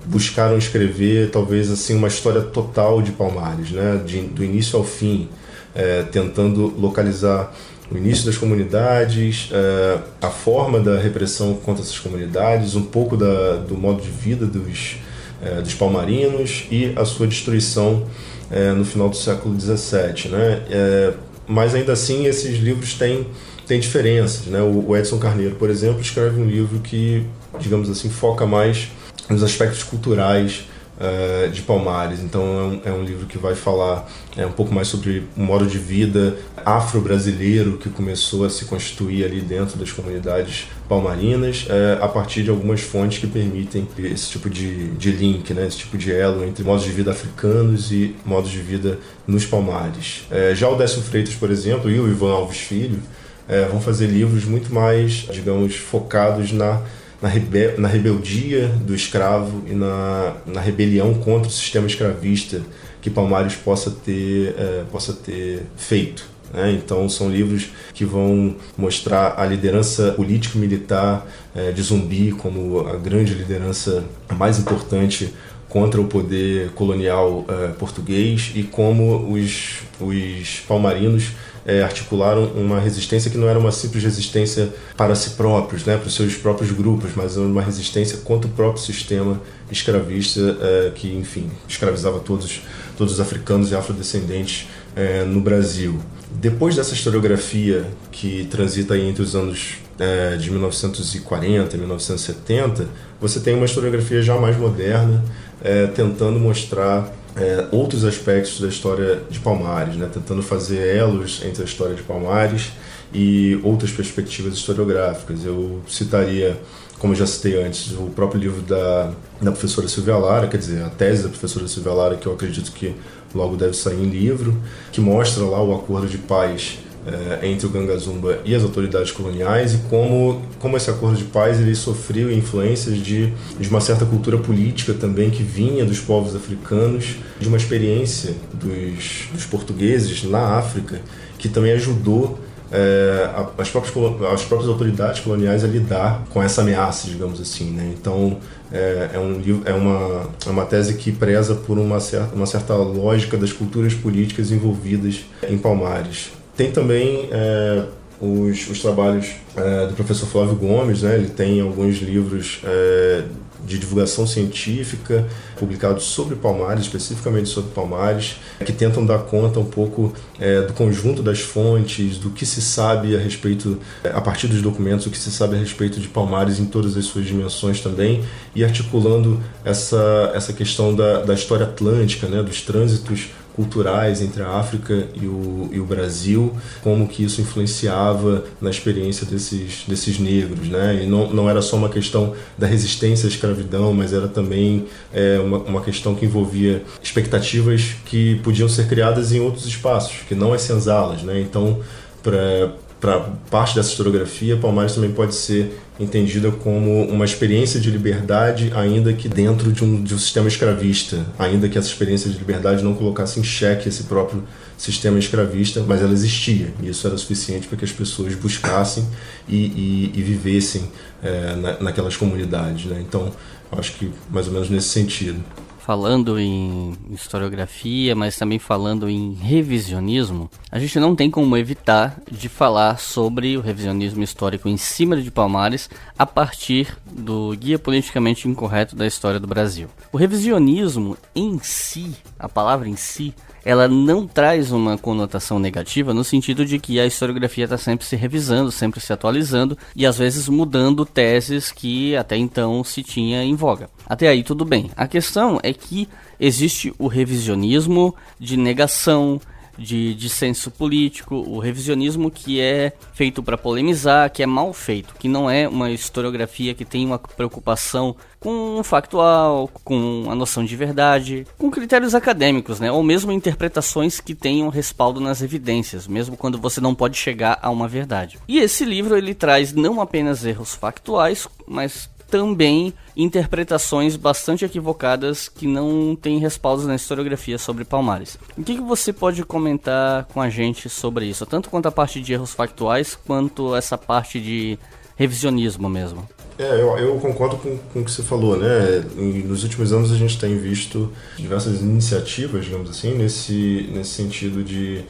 buscaram escrever talvez assim uma história total de Palmares, né, de, do início ao fim, é, tentando localizar o início das comunidades, é, a forma da repressão contra essas comunidades, um pouco da, do modo de vida dos, é, dos palmarinos e a sua destruição é, no final do século XVII. Né? É, mas ainda assim esses livros têm tem diferenças, né? O Edson Carneiro, por exemplo, escreve um livro que, digamos assim, foca mais nos aspectos culturais uh, de Palmares. Então é um, é um, livro que vai falar é, um pouco mais sobre o modo de vida afro-brasileiro que começou a se constituir ali dentro das comunidades palmarinas, uh, a partir de algumas fontes que permitem esse tipo de, de link, né? esse tipo de elo entre modos de vida africanos e modos de vida nos Palmares. Já o Décio Freitas, por exemplo, e o Ivan Alves Filho, é, vão fazer livros muito mais, digamos, focados na, na, rebe na rebeldia do escravo e na, na rebelião contra o sistema escravista que Palmares possa ter, é, possa ter feito. Né? Então, são livros que vão mostrar a liderança político-militar é, de Zumbi como a grande liderança mais importante contra o poder colonial é, português e como os, os palmarinos é, articularam uma resistência que não era uma simples resistência para si próprios, né, para os seus próprios grupos, mas uma resistência contra o próprio sistema escravista é, que, enfim, escravizava todos, todos os africanos e afrodescendentes é, no Brasil. Depois dessa historiografia que transita entre os anos é, de 1940 e 1970, você tem uma historiografia já mais moderna, é, tentando mostrar é, outros aspectos da história de Palmares, né? tentando fazer elos entre a história de Palmares e outras perspectivas historiográficas. Eu citaria, como já citei antes, o próprio livro da, da professora Silvia Lara, quer dizer, a tese da professora Silvia Lara, que eu acredito que logo deve sair em livro, que mostra lá o acordo de paz é, entre o Gangazumba e as autoridades coloniais e como, como esse acordo de paz ele sofreu influências de, de uma certa cultura política também que vinha dos povos africanos, de uma experiência dos, dos portugueses na África que também ajudou é, as, próprias, as próprias autoridades coloniais a lidar com essa ameaça, digamos assim. Né? Então, é, é, um, é, uma, é uma tese que preza por uma certa, uma certa lógica das culturas políticas envolvidas em Palmares. Tem também é, os, os trabalhos é, do professor Flávio Gomes, né? ele tem alguns livros é, de divulgação científica publicados sobre Palmares, especificamente sobre Palmares, que tentam dar conta um pouco é, do conjunto das fontes, do que se sabe a respeito, é, a partir dos documentos, o que se sabe a respeito de Palmares em todas as suas dimensões também, e articulando essa, essa questão da, da história atlântica, né, dos trânsitos culturais entre a África e o, e o Brasil, como que isso influenciava na experiência desses, desses negros, né? E não, não era só uma questão da resistência à escravidão, mas era também é, uma, uma questão que envolvia expectativas que podiam ser criadas em outros espaços, que não as senzalas, né? Então, para para parte dessa historiografia, Palmares também pode ser entendida como uma experiência de liberdade, ainda que dentro de um, de um sistema escravista, ainda que essa experiência de liberdade não colocasse em xeque esse próprio sistema escravista, mas ela existia e isso era suficiente para que as pessoas buscassem e, e, e vivessem é, na, naquelas comunidades. Né? Então, acho que mais ou menos nesse sentido falando em historiografia, mas também falando em revisionismo, a gente não tem como evitar de falar sobre o revisionismo histórico em cima de Palmares a partir do Guia Politicamente Incorreto da História do Brasil. O revisionismo em si, a palavra em si, ela não traz uma conotação negativa no sentido de que a historiografia está sempre se revisando, sempre se atualizando e às vezes mudando teses que até então se tinha em voga. Até aí tudo bem. A questão é que existe o revisionismo de negação, de dissenso político, o revisionismo que é feito para polemizar, que é mal feito, que não é uma historiografia que tem uma preocupação com o factual, com a noção de verdade, com critérios acadêmicos, né? Ou mesmo interpretações que tenham respaldo nas evidências, mesmo quando você não pode chegar a uma verdade. E esse livro ele traz não apenas erros factuais, mas também interpretações bastante equivocadas que não têm respaldos na historiografia sobre Palmares. O que, que você pode comentar com a gente sobre isso, tanto quanto a parte de erros factuais, quanto essa parte de revisionismo mesmo? É, eu, eu concordo com, com o que você falou, né? Nos últimos anos a gente tem visto diversas iniciativas, digamos assim, nesse, nesse sentido de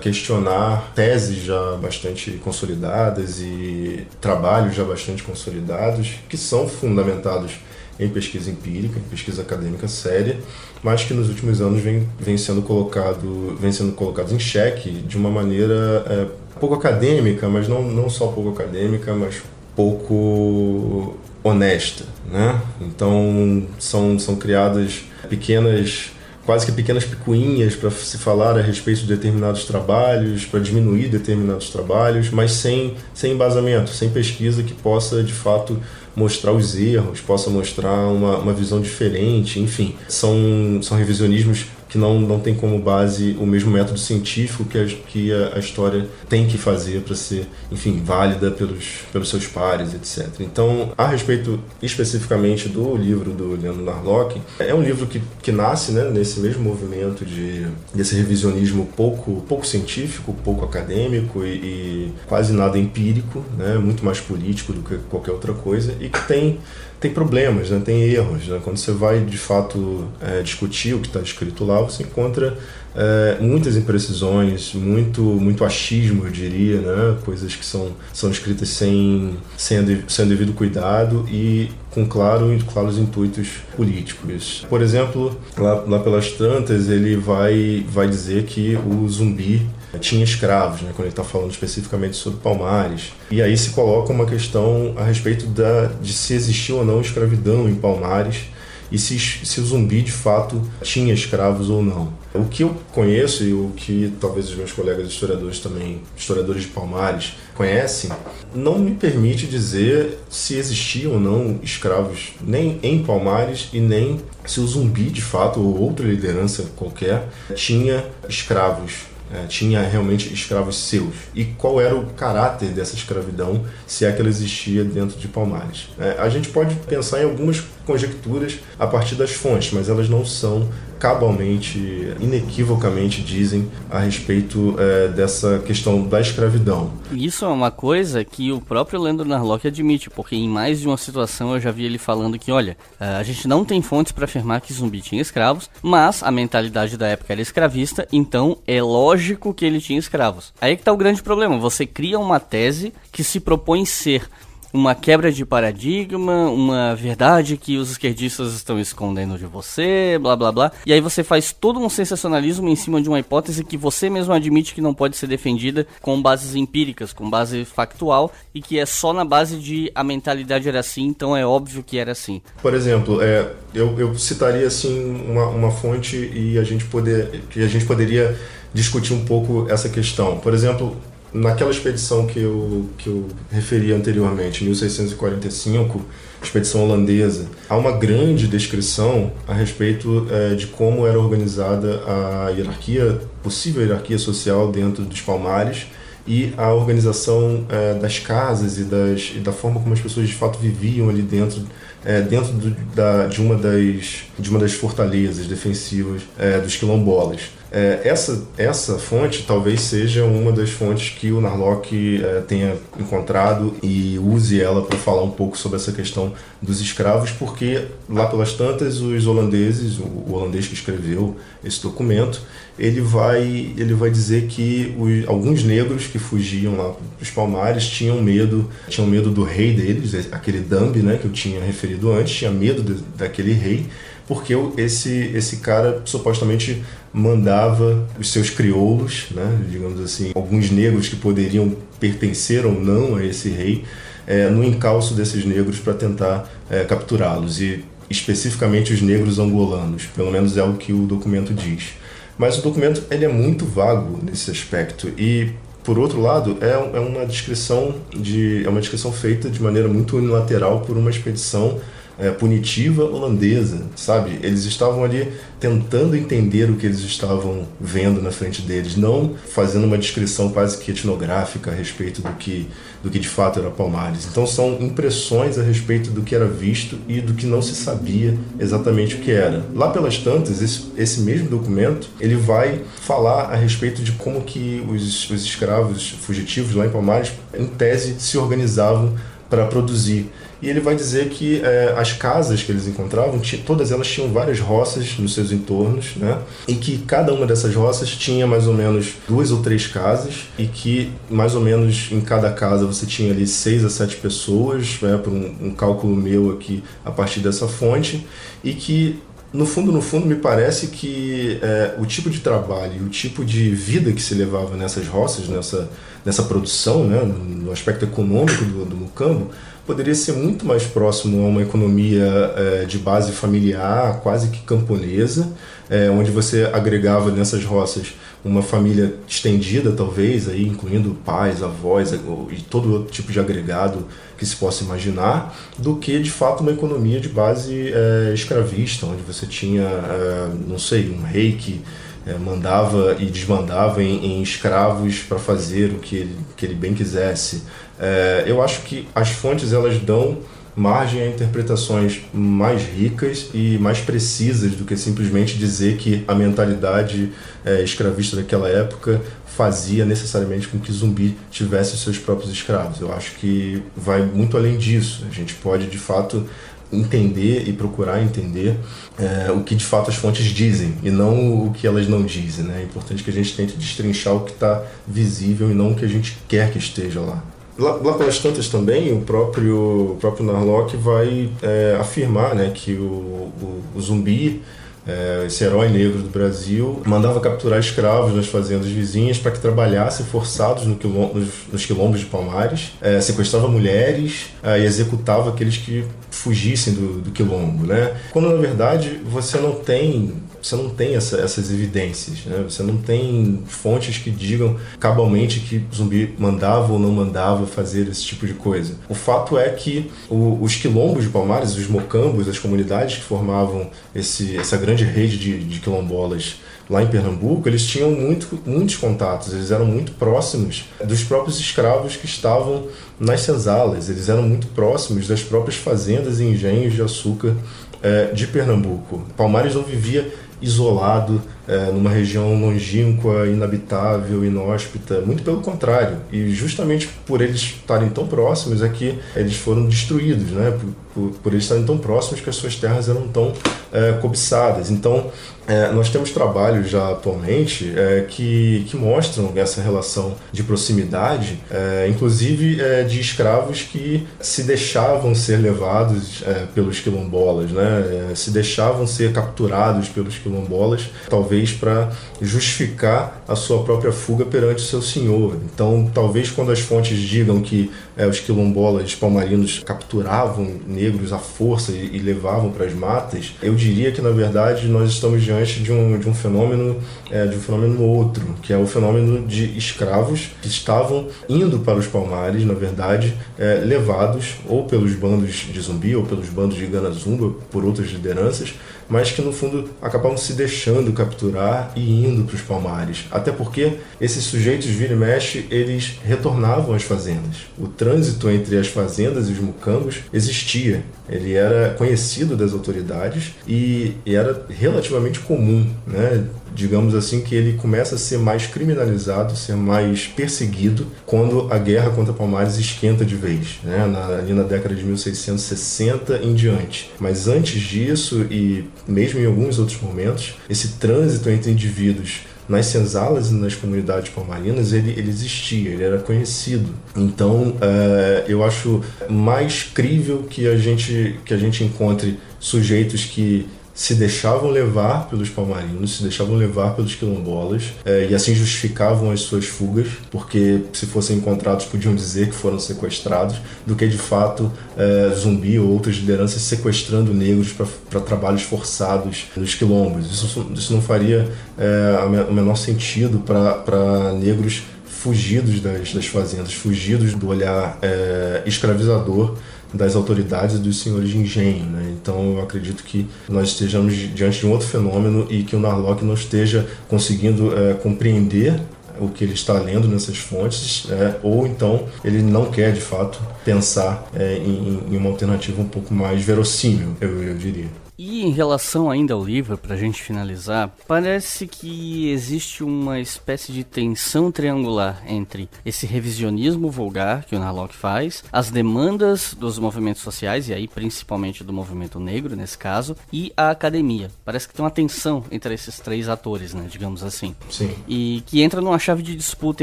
questionar teses já bastante consolidadas e trabalhos já bastante consolidados, que são fundamentados em pesquisa empírica, em pesquisa acadêmica séria, mas que nos últimos anos vem, vem, sendo, colocado, vem sendo colocados em xeque de uma maneira é, pouco acadêmica, mas não, não só pouco acadêmica, mas pouco honesta. Né? Então são, são criadas pequenas quase que pequenas picuinhas para se falar a respeito de determinados trabalhos, para diminuir determinados trabalhos, mas sem, sem embasamento, sem pesquisa que possa de fato mostrar os erros, possa mostrar uma, uma visão diferente, enfim. São, são revisionismos que não, não tem como base o mesmo método científico que a, que a, a história tem que fazer para ser, enfim, válida pelos, pelos seus pares, etc. Então, a respeito especificamente do livro do Leandro Narlock, é um livro que, que nasce né, nesse mesmo movimento de, desse revisionismo pouco, pouco científico, pouco acadêmico e, e quase nada empírico, né, muito mais político do que qualquer outra coisa, e que tem tem problemas, né? tem erros. Né? Quando você vai de fato é, discutir o que está escrito lá, você encontra é, muitas imprecisões, muito, muito achismo, eu diria, né? coisas que são, são escritas sem, sem, sem devido cuidado e com claro, claros intuitos políticos. Por exemplo, lá, lá pelas tantas, ele vai, vai dizer que o zumbi tinha escravos, né, quando ele está falando especificamente sobre Palmares. E aí se coloca uma questão a respeito da, de se existiu ou não escravidão em Palmares e se, se o zumbi de fato tinha escravos ou não. O que eu conheço e o que talvez os meus colegas historiadores também, historiadores de Palmares, conhecem, não me permite dizer se existiam ou não escravos nem em Palmares e nem se o zumbi de fato ou outra liderança qualquer tinha escravos é, tinha realmente escravos seus. E qual era o caráter dessa escravidão, se é que ela existia dentro de Palmares. É, a gente pode pensar em algumas conjecturas a partir das fontes, mas elas não são cabalmente, inequivocamente dizem a respeito é, dessa questão da escravidão. Isso é uma coisa que o próprio Leandro Narlock admite, porque em mais de uma situação eu já vi ele falando que, olha, é, a gente não tem fontes para afirmar que zumbi tinha escravos, mas a mentalidade da época era escravista, então é lógico que ele tinha escravos. Aí que tá o grande problema, você cria uma tese que se propõe ser uma quebra de paradigma, uma verdade que os esquerdistas estão escondendo de você, blá blá blá. E aí você faz todo um sensacionalismo em cima de uma hipótese que você mesmo admite que não pode ser defendida com bases empíricas, com base factual e que é só na base de a mentalidade era assim, então é óbvio que era assim. Por exemplo, é, eu, eu citaria assim uma, uma fonte e a gente poder, que a gente poderia discutir um pouco essa questão. Por exemplo, naquela expedição que eu, que eu referi anteriormente, 1645, expedição holandesa, há uma grande descrição a respeito é, de como era organizada a hierarquia, possível hierarquia social dentro dos palmares e a organização é, das casas e, das, e da forma como as pessoas de fato viviam ali dentro é, dentro do, da, de, uma das, de uma das fortalezas defensivas é, dos quilombolas. É, essa, essa fonte talvez seja uma das fontes que o Narlock é, tenha encontrado e use ela para falar um pouco sobre essa questão dos escravos, porque lá pelas tantas os holandeses, o, o holandês que escreveu esse documento, ele vai, ele vai dizer que os, alguns negros que fugiam lá dos palmares tinham medo, tinham medo do rei deles, aquele Dambi, né, que eu tinha referido antes, tinha medo de, daquele rei, porque esse, esse cara supostamente mandava os seus crioulos, né, digamos assim, alguns negros que poderiam pertencer ou não a esse rei, é, no encalço desses negros para tentar é, capturá-los, e especificamente os negros angolanos, pelo menos é o que o documento diz. Mas o documento ele é muito vago nesse aspecto. E por outro lado, é, é uma descrição de é uma descrição feita de maneira muito unilateral por uma expedição é, punitiva holandesa, sabe? Eles estavam ali tentando entender o que eles estavam vendo na frente deles, não fazendo uma descrição quase que etnográfica a respeito do que, do que de fato era Palmares. Então são impressões a respeito do que era visto e do que não se sabia exatamente o que era. Lá pelas tantas, esse, esse mesmo documento ele vai falar a respeito de como que os, os escravos fugitivos lá em Palmares, em tese, se organizavam para produzir. E ele vai dizer que é, as casas que eles encontravam, todas elas tinham várias roças nos seus entornos, né? E que cada uma dessas roças tinha mais ou menos duas ou três casas e que mais ou menos em cada casa você tinha ali seis a sete pessoas, né? Por um, um cálculo meu aqui a partir dessa fonte e que no fundo, no fundo, me parece que é, o tipo de trabalho, o tipo de vida que se levava nessas roças, nessa, nessa produção, né, no aspecto econômico do, do mucambo, poderia ser muito mais próximo a uma economia é, de base familiar, quase que camponesa, é, onde você agregava nessas roças uma família estendida, talvez, aí, incluindo pais, avós e todo outro tipo de agregado que se possa imaginar, do que de fato uma economia de base é, escravista, onde você tinha, é, não sei, um rei que é, mandava e desmandava em, em escravos para fazer o que ele, que ele bem quisesse. É, eu acho que as fontes elas dão margem a interpretações mais ricas e mais precisas do que simplesmente dizer que a mentalidade é, escravista daquela época fazia necessariamente com que zumbi tivesse seus próprios escravos. Eu acho que vai muito além disso. A gente pode de fato entender e procurar entender é, o que de fato as fontes dizem e não o que elas não dizem. Né? É importante que a gente tente destrinchar o que está visível e não o que a gente quer que esteja lá. Lá, pelas tantas também, o próprio, o próprio Narlock vai é, afirmar né, que o, o, o zumbi é, esse herói negro do Brasil, mandava capturar escravos nas fazendas vizinhas para que trabalhassem forçados no quilom nos, nos, quilombos de Palmares, é, sequestrava mulheres é, e executava aqueles que fugissem do, do quilombo, né? Quando na verdade você não tem você não tem essa, essas evidências, né? Você não tem fontes que digam cabalmente que zumbi mandava ou não mandava fazer esse tipo de coisa. O fato é que o, os quilombos de Palmares, os mocambos, as comunidades que formavam esse, essa grande rede de, de quilombolas lá em Pernambuco, eles tinham muito, muitos contatos, eles eram muito próximos dos próprios escravos que estavam nas senzalas, eles eram muito próximos das próprias fazendas e engenhos de açúcar é, de Pernambuco. Palmares não vivia isolado é, numa região longínqua, inabitável, inóspita. Muito pelo contrário. E justamente por eles estarem tão próximos é que eles foram destruídos, né? Por, por, por eles estarem tão próximos que as suas terras eram tão é, cobiçadas. Então, é, nós temos trabalhos já atualmente é, que, que mostram essa relação de proximidade, é, inclusive é, de escravos que se deixavam ser levados é, pelos quilombolas, né? se deixavam ser capturados pelos quilombolas, talvez para justificar a sua própria fuga perante o seu senhor. Então, talvez quando as fontes digam que é, os quilombolas palmarinos capturavam negros à força e, e levavam para as matas, eu diria que na verdade nós estamos diante de um, de um fenômeno é, de um fenômeno outro, que é o fenômeno de escravos que estavam indo para os palmares, na verdade, é, levados ou pelos bandos de zumbi ou pelos bandos de Ganazumba, por outras lideranças, mas que no fundo acabam se deixando capturar e indo para os palmares. Até porque esses sujeitos, vira e mexe, eles retornavam às fazendas. O trânsito entre as fazendas e os mucambos existia. Ele era conhecido das autoridades e era relativamente comum, né? Digamos assim, que ele começa a ser mais criminalizado, ser mais perseguido quando a guerra contra Palmares esquenta de vez, né? na, ali na década de 1660 em diante. Mas antes disso, e mesmo em alguns outros momentos, esse trânsito entre indivíduos nas senzalas e nas comunidades palmarinas ele, ele existia, ele era conhecido. Então uh, eu acho mais crível que a gente que a gente encontre sujeitos que se deixavam levar pelos palmarinos, se deixavam levar pelos quilombolas é, e assim justificavam as suas fugas, porque se fossem encontrados podiam dizer que foram sequestrados, do que de fato é, zumbi ou outras lideranças sequestrando negros para trabalhos forçados nos quilombos. Isso, isso não faria é, o menor sentido para negros fugidos das, das fazendas, fugidos do olhar é, escravizador das autoridades e dos senhores de engenho. Né? Então eu acredito que nós estejamos diante de um outro fenômeno e que o Narlock não esteja conseguindo é, compreender o que ele está lendo nessas fontes, é, ou então ele não quer de fato pensar é, em, em, uma alternativa um pouco mais verossímil, eu, eu diria. E em relação ainda ao livro, para a gente finalizar, parece que existe uma espécie de tensão triangular entre esse revisionismo vulgar que o Narlock faz, as demandas dos movimentos sociais, e aí principalmente do movimento negro nesse caso, e a academia. Parece que tem uma tensão entre esses três atores, né, digamos assim. Sim. E que entra numa chave de disputa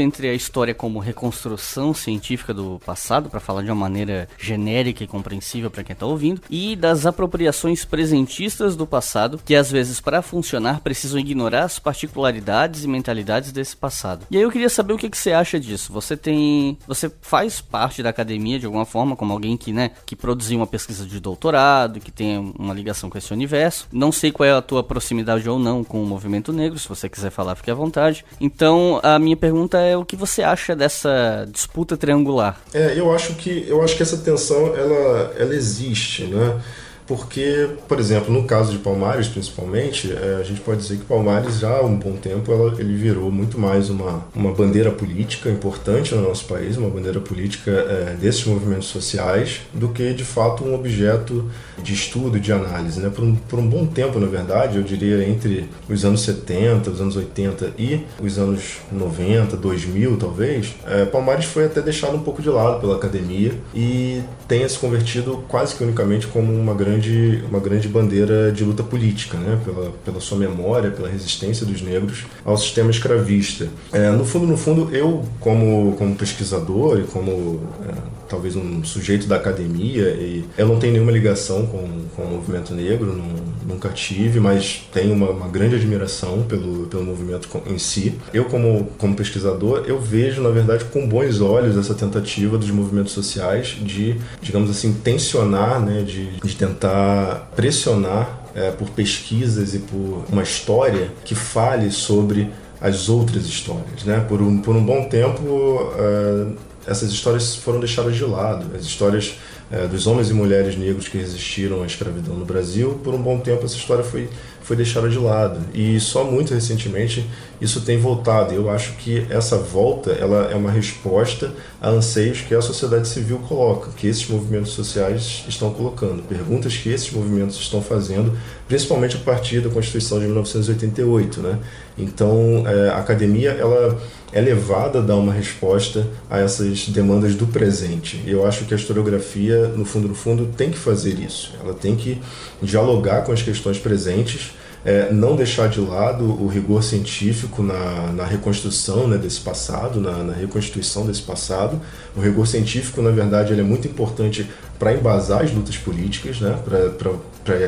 entre a história como reconstrução científica do passado, para falar de uma maneira genérica e compreensível para quem está ouvindo, e das apropriações presentes cientistas do passado que às vezes para funcionar precisam ignorar as particularidades e mentalidades desse passado. E aí eu queria saber o que, que você acha disso. Você tem, você faz parte da academia de alguma forma como alguém que, né, que produziu uma pesquisa de doutorado, que tem uma ligação com esse universo. Não sei qual é a tua proximidade ou não com o movimento negro, se você quiser falar, fique à vontade. Então, a minha pergunta é o que você acha dessa disputa triangular? É, eu acho que eu acho que essa tensão ela ela existe, né? Porque, por exemplo, no caso de Palmares, principalmente, é, a gente pode dizer que Palmares já há um bom tempo ela, ele virou muito mais uma, uma bandeira política importante no nosso país, uma bandeira política é, desses movimentos sociais, do que de fato um objeto de estudo, de análise. Né? Por, um, por um bom tempo, na verdade, eu diria entre os anos 70, os anos 80 e os anos 90, 2000 talvez, é, Palmares foi até deixado um pouco de lado pela academia e tenha se convertido quase que unicamente como uma grande grande, uma grande bandeira de luta política, né? pela, pela sua memória, pela resistência dos negros ao sistema escravista. É, no fundo, no fundo, eu, como, como pesquisador e como é, talvez um sujeito da academia, e eu não tenho nenhuma ligação com, com o movimento negro, não, nunca tive, mas tenho uma, uma grande admiração pelo, pelo movimento em si. Eu, como, como pesquisador, eu vejo, na verdade, com bons olhos essa tentativa dos movimentos sociais de, digamos assim, tensionar, né, de, de tentar pressionar é, por pesquisas e por uma história que fale sobre as outras histórias. Né? Por, um, por um bom tempo, é, essas histórias foram deixadas de lado. As histórias é, dos homens e mulheres negros que resistiram à escravidão no Brasil, por um bom tempo essa história foi foi deixada de lado. E só muito recentemente isso tem voltado. Eu acho que essa volta ela é uma resposta a anseios que a sociedade civil coloca, que esses movimentos sociais estão colocando, perguntas que esses movimentos estão fazendo, principalmente a partir da Constituição de 1988, né? Então, é, a academia ela é levada a dar uma resposta a essas demandas do presente. Eu acho que a historiografia, no fundo, no fundo, tem que fazer isso. Ela tem que dialogar com as questões presentes é, não deixar de lado o rigor científico na, na reconstrução né, desse passado, na, na, reconstituição desse passado. O rigor científico, na verdade, ele é muito importante para embasar as lutas políticas, né, para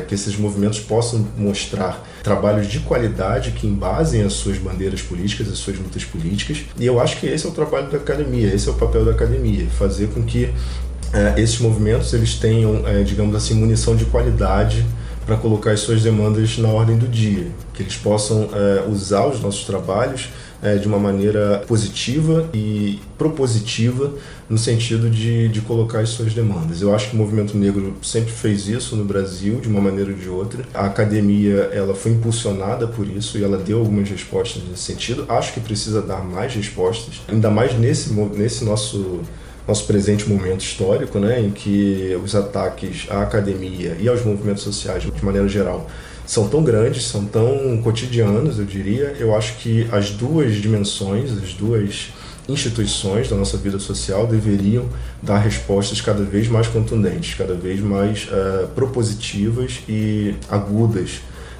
que esses movimentos possam mostrar trabalhos de qualidade que embasem as suas bandeiras políticas, as suas lutas políticas. E eu acho que esse é o trabalho da academia, esse é o papel da academia, fazer com que é, esses movimentos eles tenham, é, digamos assim, munição de qualidade para colocar as suas demandas na ordem do dia, que eles possam é, usar os nossos trabalhos é, de uma maneira positiva e propositiva no sentido de, de colocar as suas demandas. Eu acho que o movimento negro sempre fez isso no Brasil de uma maneira ou de outra. A academia ela foi impulsionada por isso e ela deu algumas respostas nesse sentido. Acho que precisa dar mais respostas, ainda mais nesse, nesse nosso nosso presente momento histórico, né, em que os ataques à academia e aos movimentos sociais, de maneira geral, são tão grandes, são tão cotidianos, eu diria. Eu acho que as duas dimensões, as duas instituições da nossa vida social deveriam dar respostas cada vez mais contundentes, cada vez mais uh, propositivas e agudas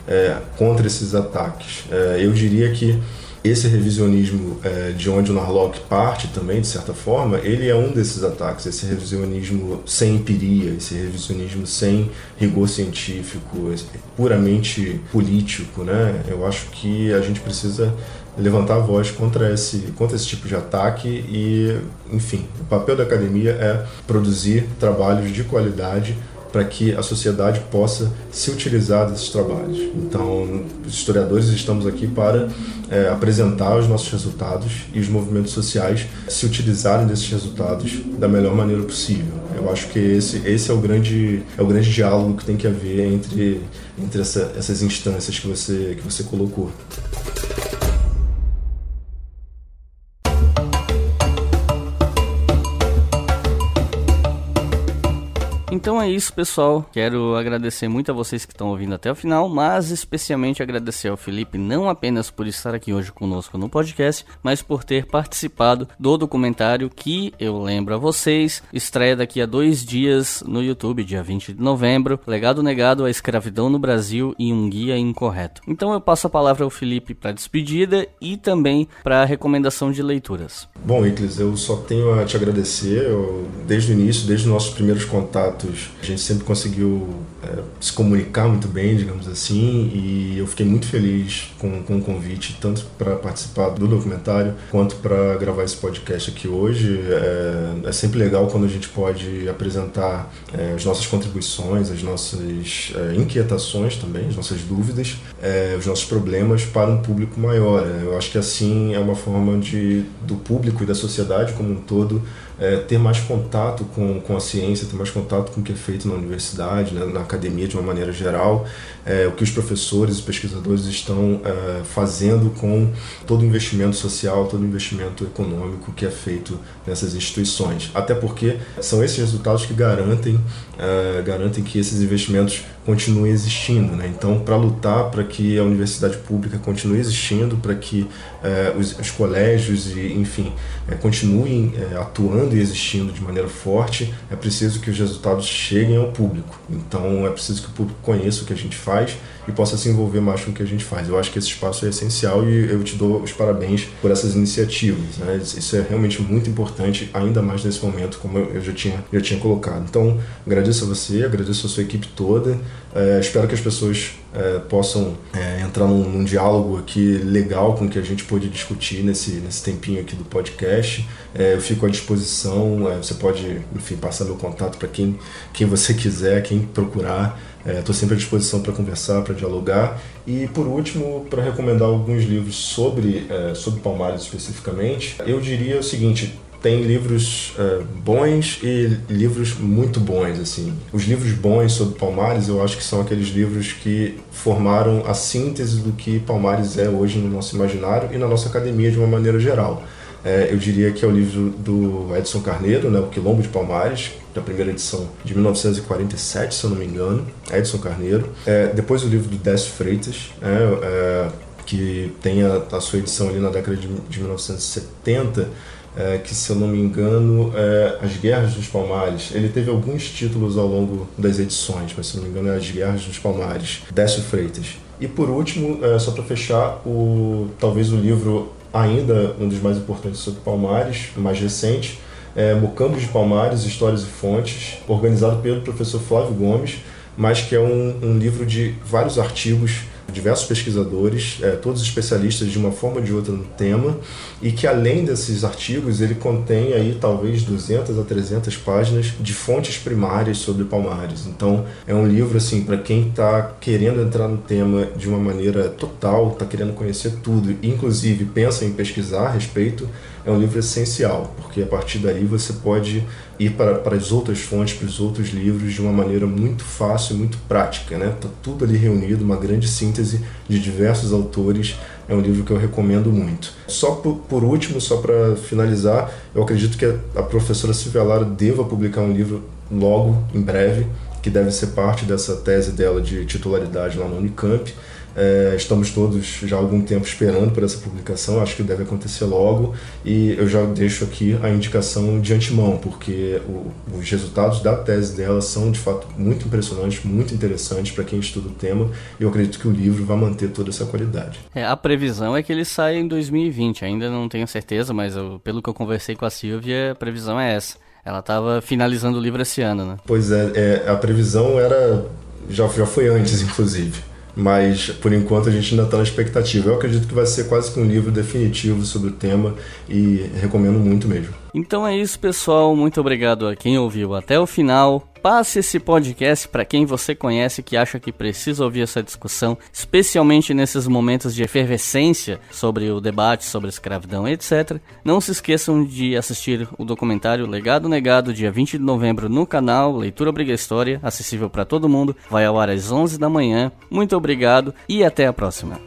uh, contra esses ataques. Uh, eu diria que esse revisionismo é, de onde o Narlock parte também, de certa forma, ele é um desses ataques, esse revisionismo sem empiria, esse revisionismo sem rigor científico, puramente político, né? Eu acho que a gente precisa levantar a voz contra esse, contra esse tipo de ataque e, enfim, o papel da academia é produzir trabalhos de qualidade para que a sociedade possa se utilizar desses trabalhos. Então, os historiadores estamos aqui para é, apresentar os nossos resultados e os movimentos sociais se utilizarem desses resultados da melhor maneira possível. Eu acho que esse, esse é o grande é o grande diálogo que tem que haver entre entre essa, essas instâncias que você que você colocou. Então é isso, pessoal. Quero agradecer muito a vocês que estão ouvindo até o final, mas especialmente agradecer ao Felipe não apenas por estar aqui hoje conosco no podcast, mas por ter participado do documentário que, eu lembro a vocês, estreia daqui a dois dias no YouTube, dia 20 de novembro, Legado Negado à Escravidão no Brasil e um Guia Incorreto. Então eu passo a palavra ao Felipe para despedida e também para recomendação de leituras. Bom, Iclis, eu só tenho a te agradecer. Eu, desde o início, desde os nossos primeiros contatos, a gente sempre conseguiu é, se comunicar muito bem, digamos assim, e eu fiquei muito feliz com, com o convite, tanto para participar do documentário quanto para gravar esse podcast aqui hoje. É, é, sempre legal quando a gente pode apresentar é, as nossas contribuições, as nossas é, inquietações também, as nossas dúvidas, é, os nossos problemas para um público maior. Eu acho que assim é uma forma de do público e da sociedade como um todo é, ter mais contato com, com a ciência, ter mais contato com o que é feito na universidade, né, na academia de uma maneira geral, é, o que os professores e pesquisadores estão é, fazendo com todo o investimento social, todo o investimento econômico que é feito nessas instituições. Até porque são esses resultados que garantem, é, garantem que esses investimentos continuem existindo. Né? Então, para lutar para que a universidade pública continue existindo, para que é, os, os, colégios e, enfim, é, continuem atuando e existindo de maneira forte, é preciso que os resultados cheguem ao público. Então, é preciso que o público conheça o que a gente faz e possa se envolver mais com o que a gente faz. Eu acho que esse espaço é essencial e eu te dou os parabéns por essas iniciativas. Né? Isso é realmente muito importante, ainda mais nesse momento, como eu já tinha, já tinha colocado. Então, agradeço a você, agradeço a sua equipe toda. É, espero que as pessoas é, possam é, entrar num, num, diálogo aqui legal com o que a gente pôde discutir nesse, nesse tempinho aqui do podcast. É, eu fico à disposição, é, você pode, enfim, passar meu contato para quem, quem você quiser, quem procurar. Estou é, sempre à disposição para conversar, para dialogar. E por último, para recomendar alguns livros sobre, é, sobre Palmares especificamente, eu diria o seguinte: tem livros uh, bons e livros muito bons, assim. Os livros bons sobre Palmares, eu acho que são aqueles livros que formaram a síntese do que Palmares é hoje no nosso imaginário e na nossa academia de uma maneira geral. É, eu diria que é o livro do Edson Carneiro, né, O Quilombo de Palmares, da primeira edição de 1947, se eu não me engano, Edson Carneiro. É, depois o livro do Décio Freitas, é, é que tem a, a, sua edição ali na década de, de 1970, é, que se eu não me engano é As Guerras dos Palmares. Ele teve alguns títulos ao longo das edições, mas se não me engano é As Guerras dos Palmares, Décio Freitas. E por último, é, só para fechar, o, talvez o livro ainda um dos mais importantes sobre Palmares, mais recente, é Mocambos de Palmares, Histórias e Fontes, organizado pelo professor Flávio Gomes, mas que é um, um livro de vários artigos diversos pesquisadores, é, todos especialistas de uma forma ou de outra no tema, e que além desses artigos ele contém aí talvez 200 a 300 páginas de fontes primárias sobre Palmares. Então é um livro assim para quem está querendo entrar no tema de uma maneira total, está querendo conhecer tudo, inclusive pensa em pesquisar a respeito, é um livro essencial, porque a partir daí você pode ir para, para as outras fontes, para os outros livros de uma maneira muito fácil e muito prática. Né? Tá tudo ali reunido, uma grande síntese de diversos autores. É um livro que eu recomendo muito. Só por, por último, só para finalizar, eu acredito que a professora Silvia Lara deva publicar um livro logo, em breve, que deve ser parte dessa tese dela de titularidade lá no Unicamp é, estamos todos já há algum tempo esperando por essa publicação, acho que deve acontecer logo e eu já deixo aqui a indicação de antemão, porque o, os resultados da tese dela são de fato muito impressionantes, muito interessantes para quem estuda o tema e eu acredito que o livro vai manter toda essa qualidade. É, a previsão é que ele saia em 2020, ainda não tenho certeza, mas eu, pelo que eu conversei com a Silvia, a previsão é essa. Ela estava finalizando o livro esse ano, né? Pois é, é a previsão era já, já foi antes, inclusive mas por enquanto a gente ainda está na expectativa. Eu acredito que vai ser quase que um livro definitivo sobre o tema e recomendo muito mesmo. Então é isso, pessoal. Muito obrigado a quem ouviu até o final. Passe esse podcast para quem você conhece que acha que precisa ouvir essa discussão, especialmente nesses momentos de efervescência sobre o debate sobre escravidão, etc. Não se esqueçam de assistir o documentário Legado Negado, dia 20 de novembro, no canal Leitura Briga História, acessível para todo mundo. Vai ao ar às 11 da manhã. Muito obrigado e até a próxima.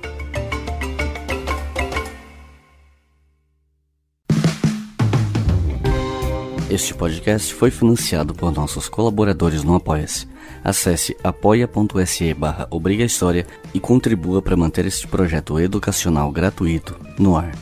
Este podcast foi financiado por nossos colaboradores no Apoia-se. Acesse apoia.se barra e contribua para manter este projeto educacional gratuito no ar.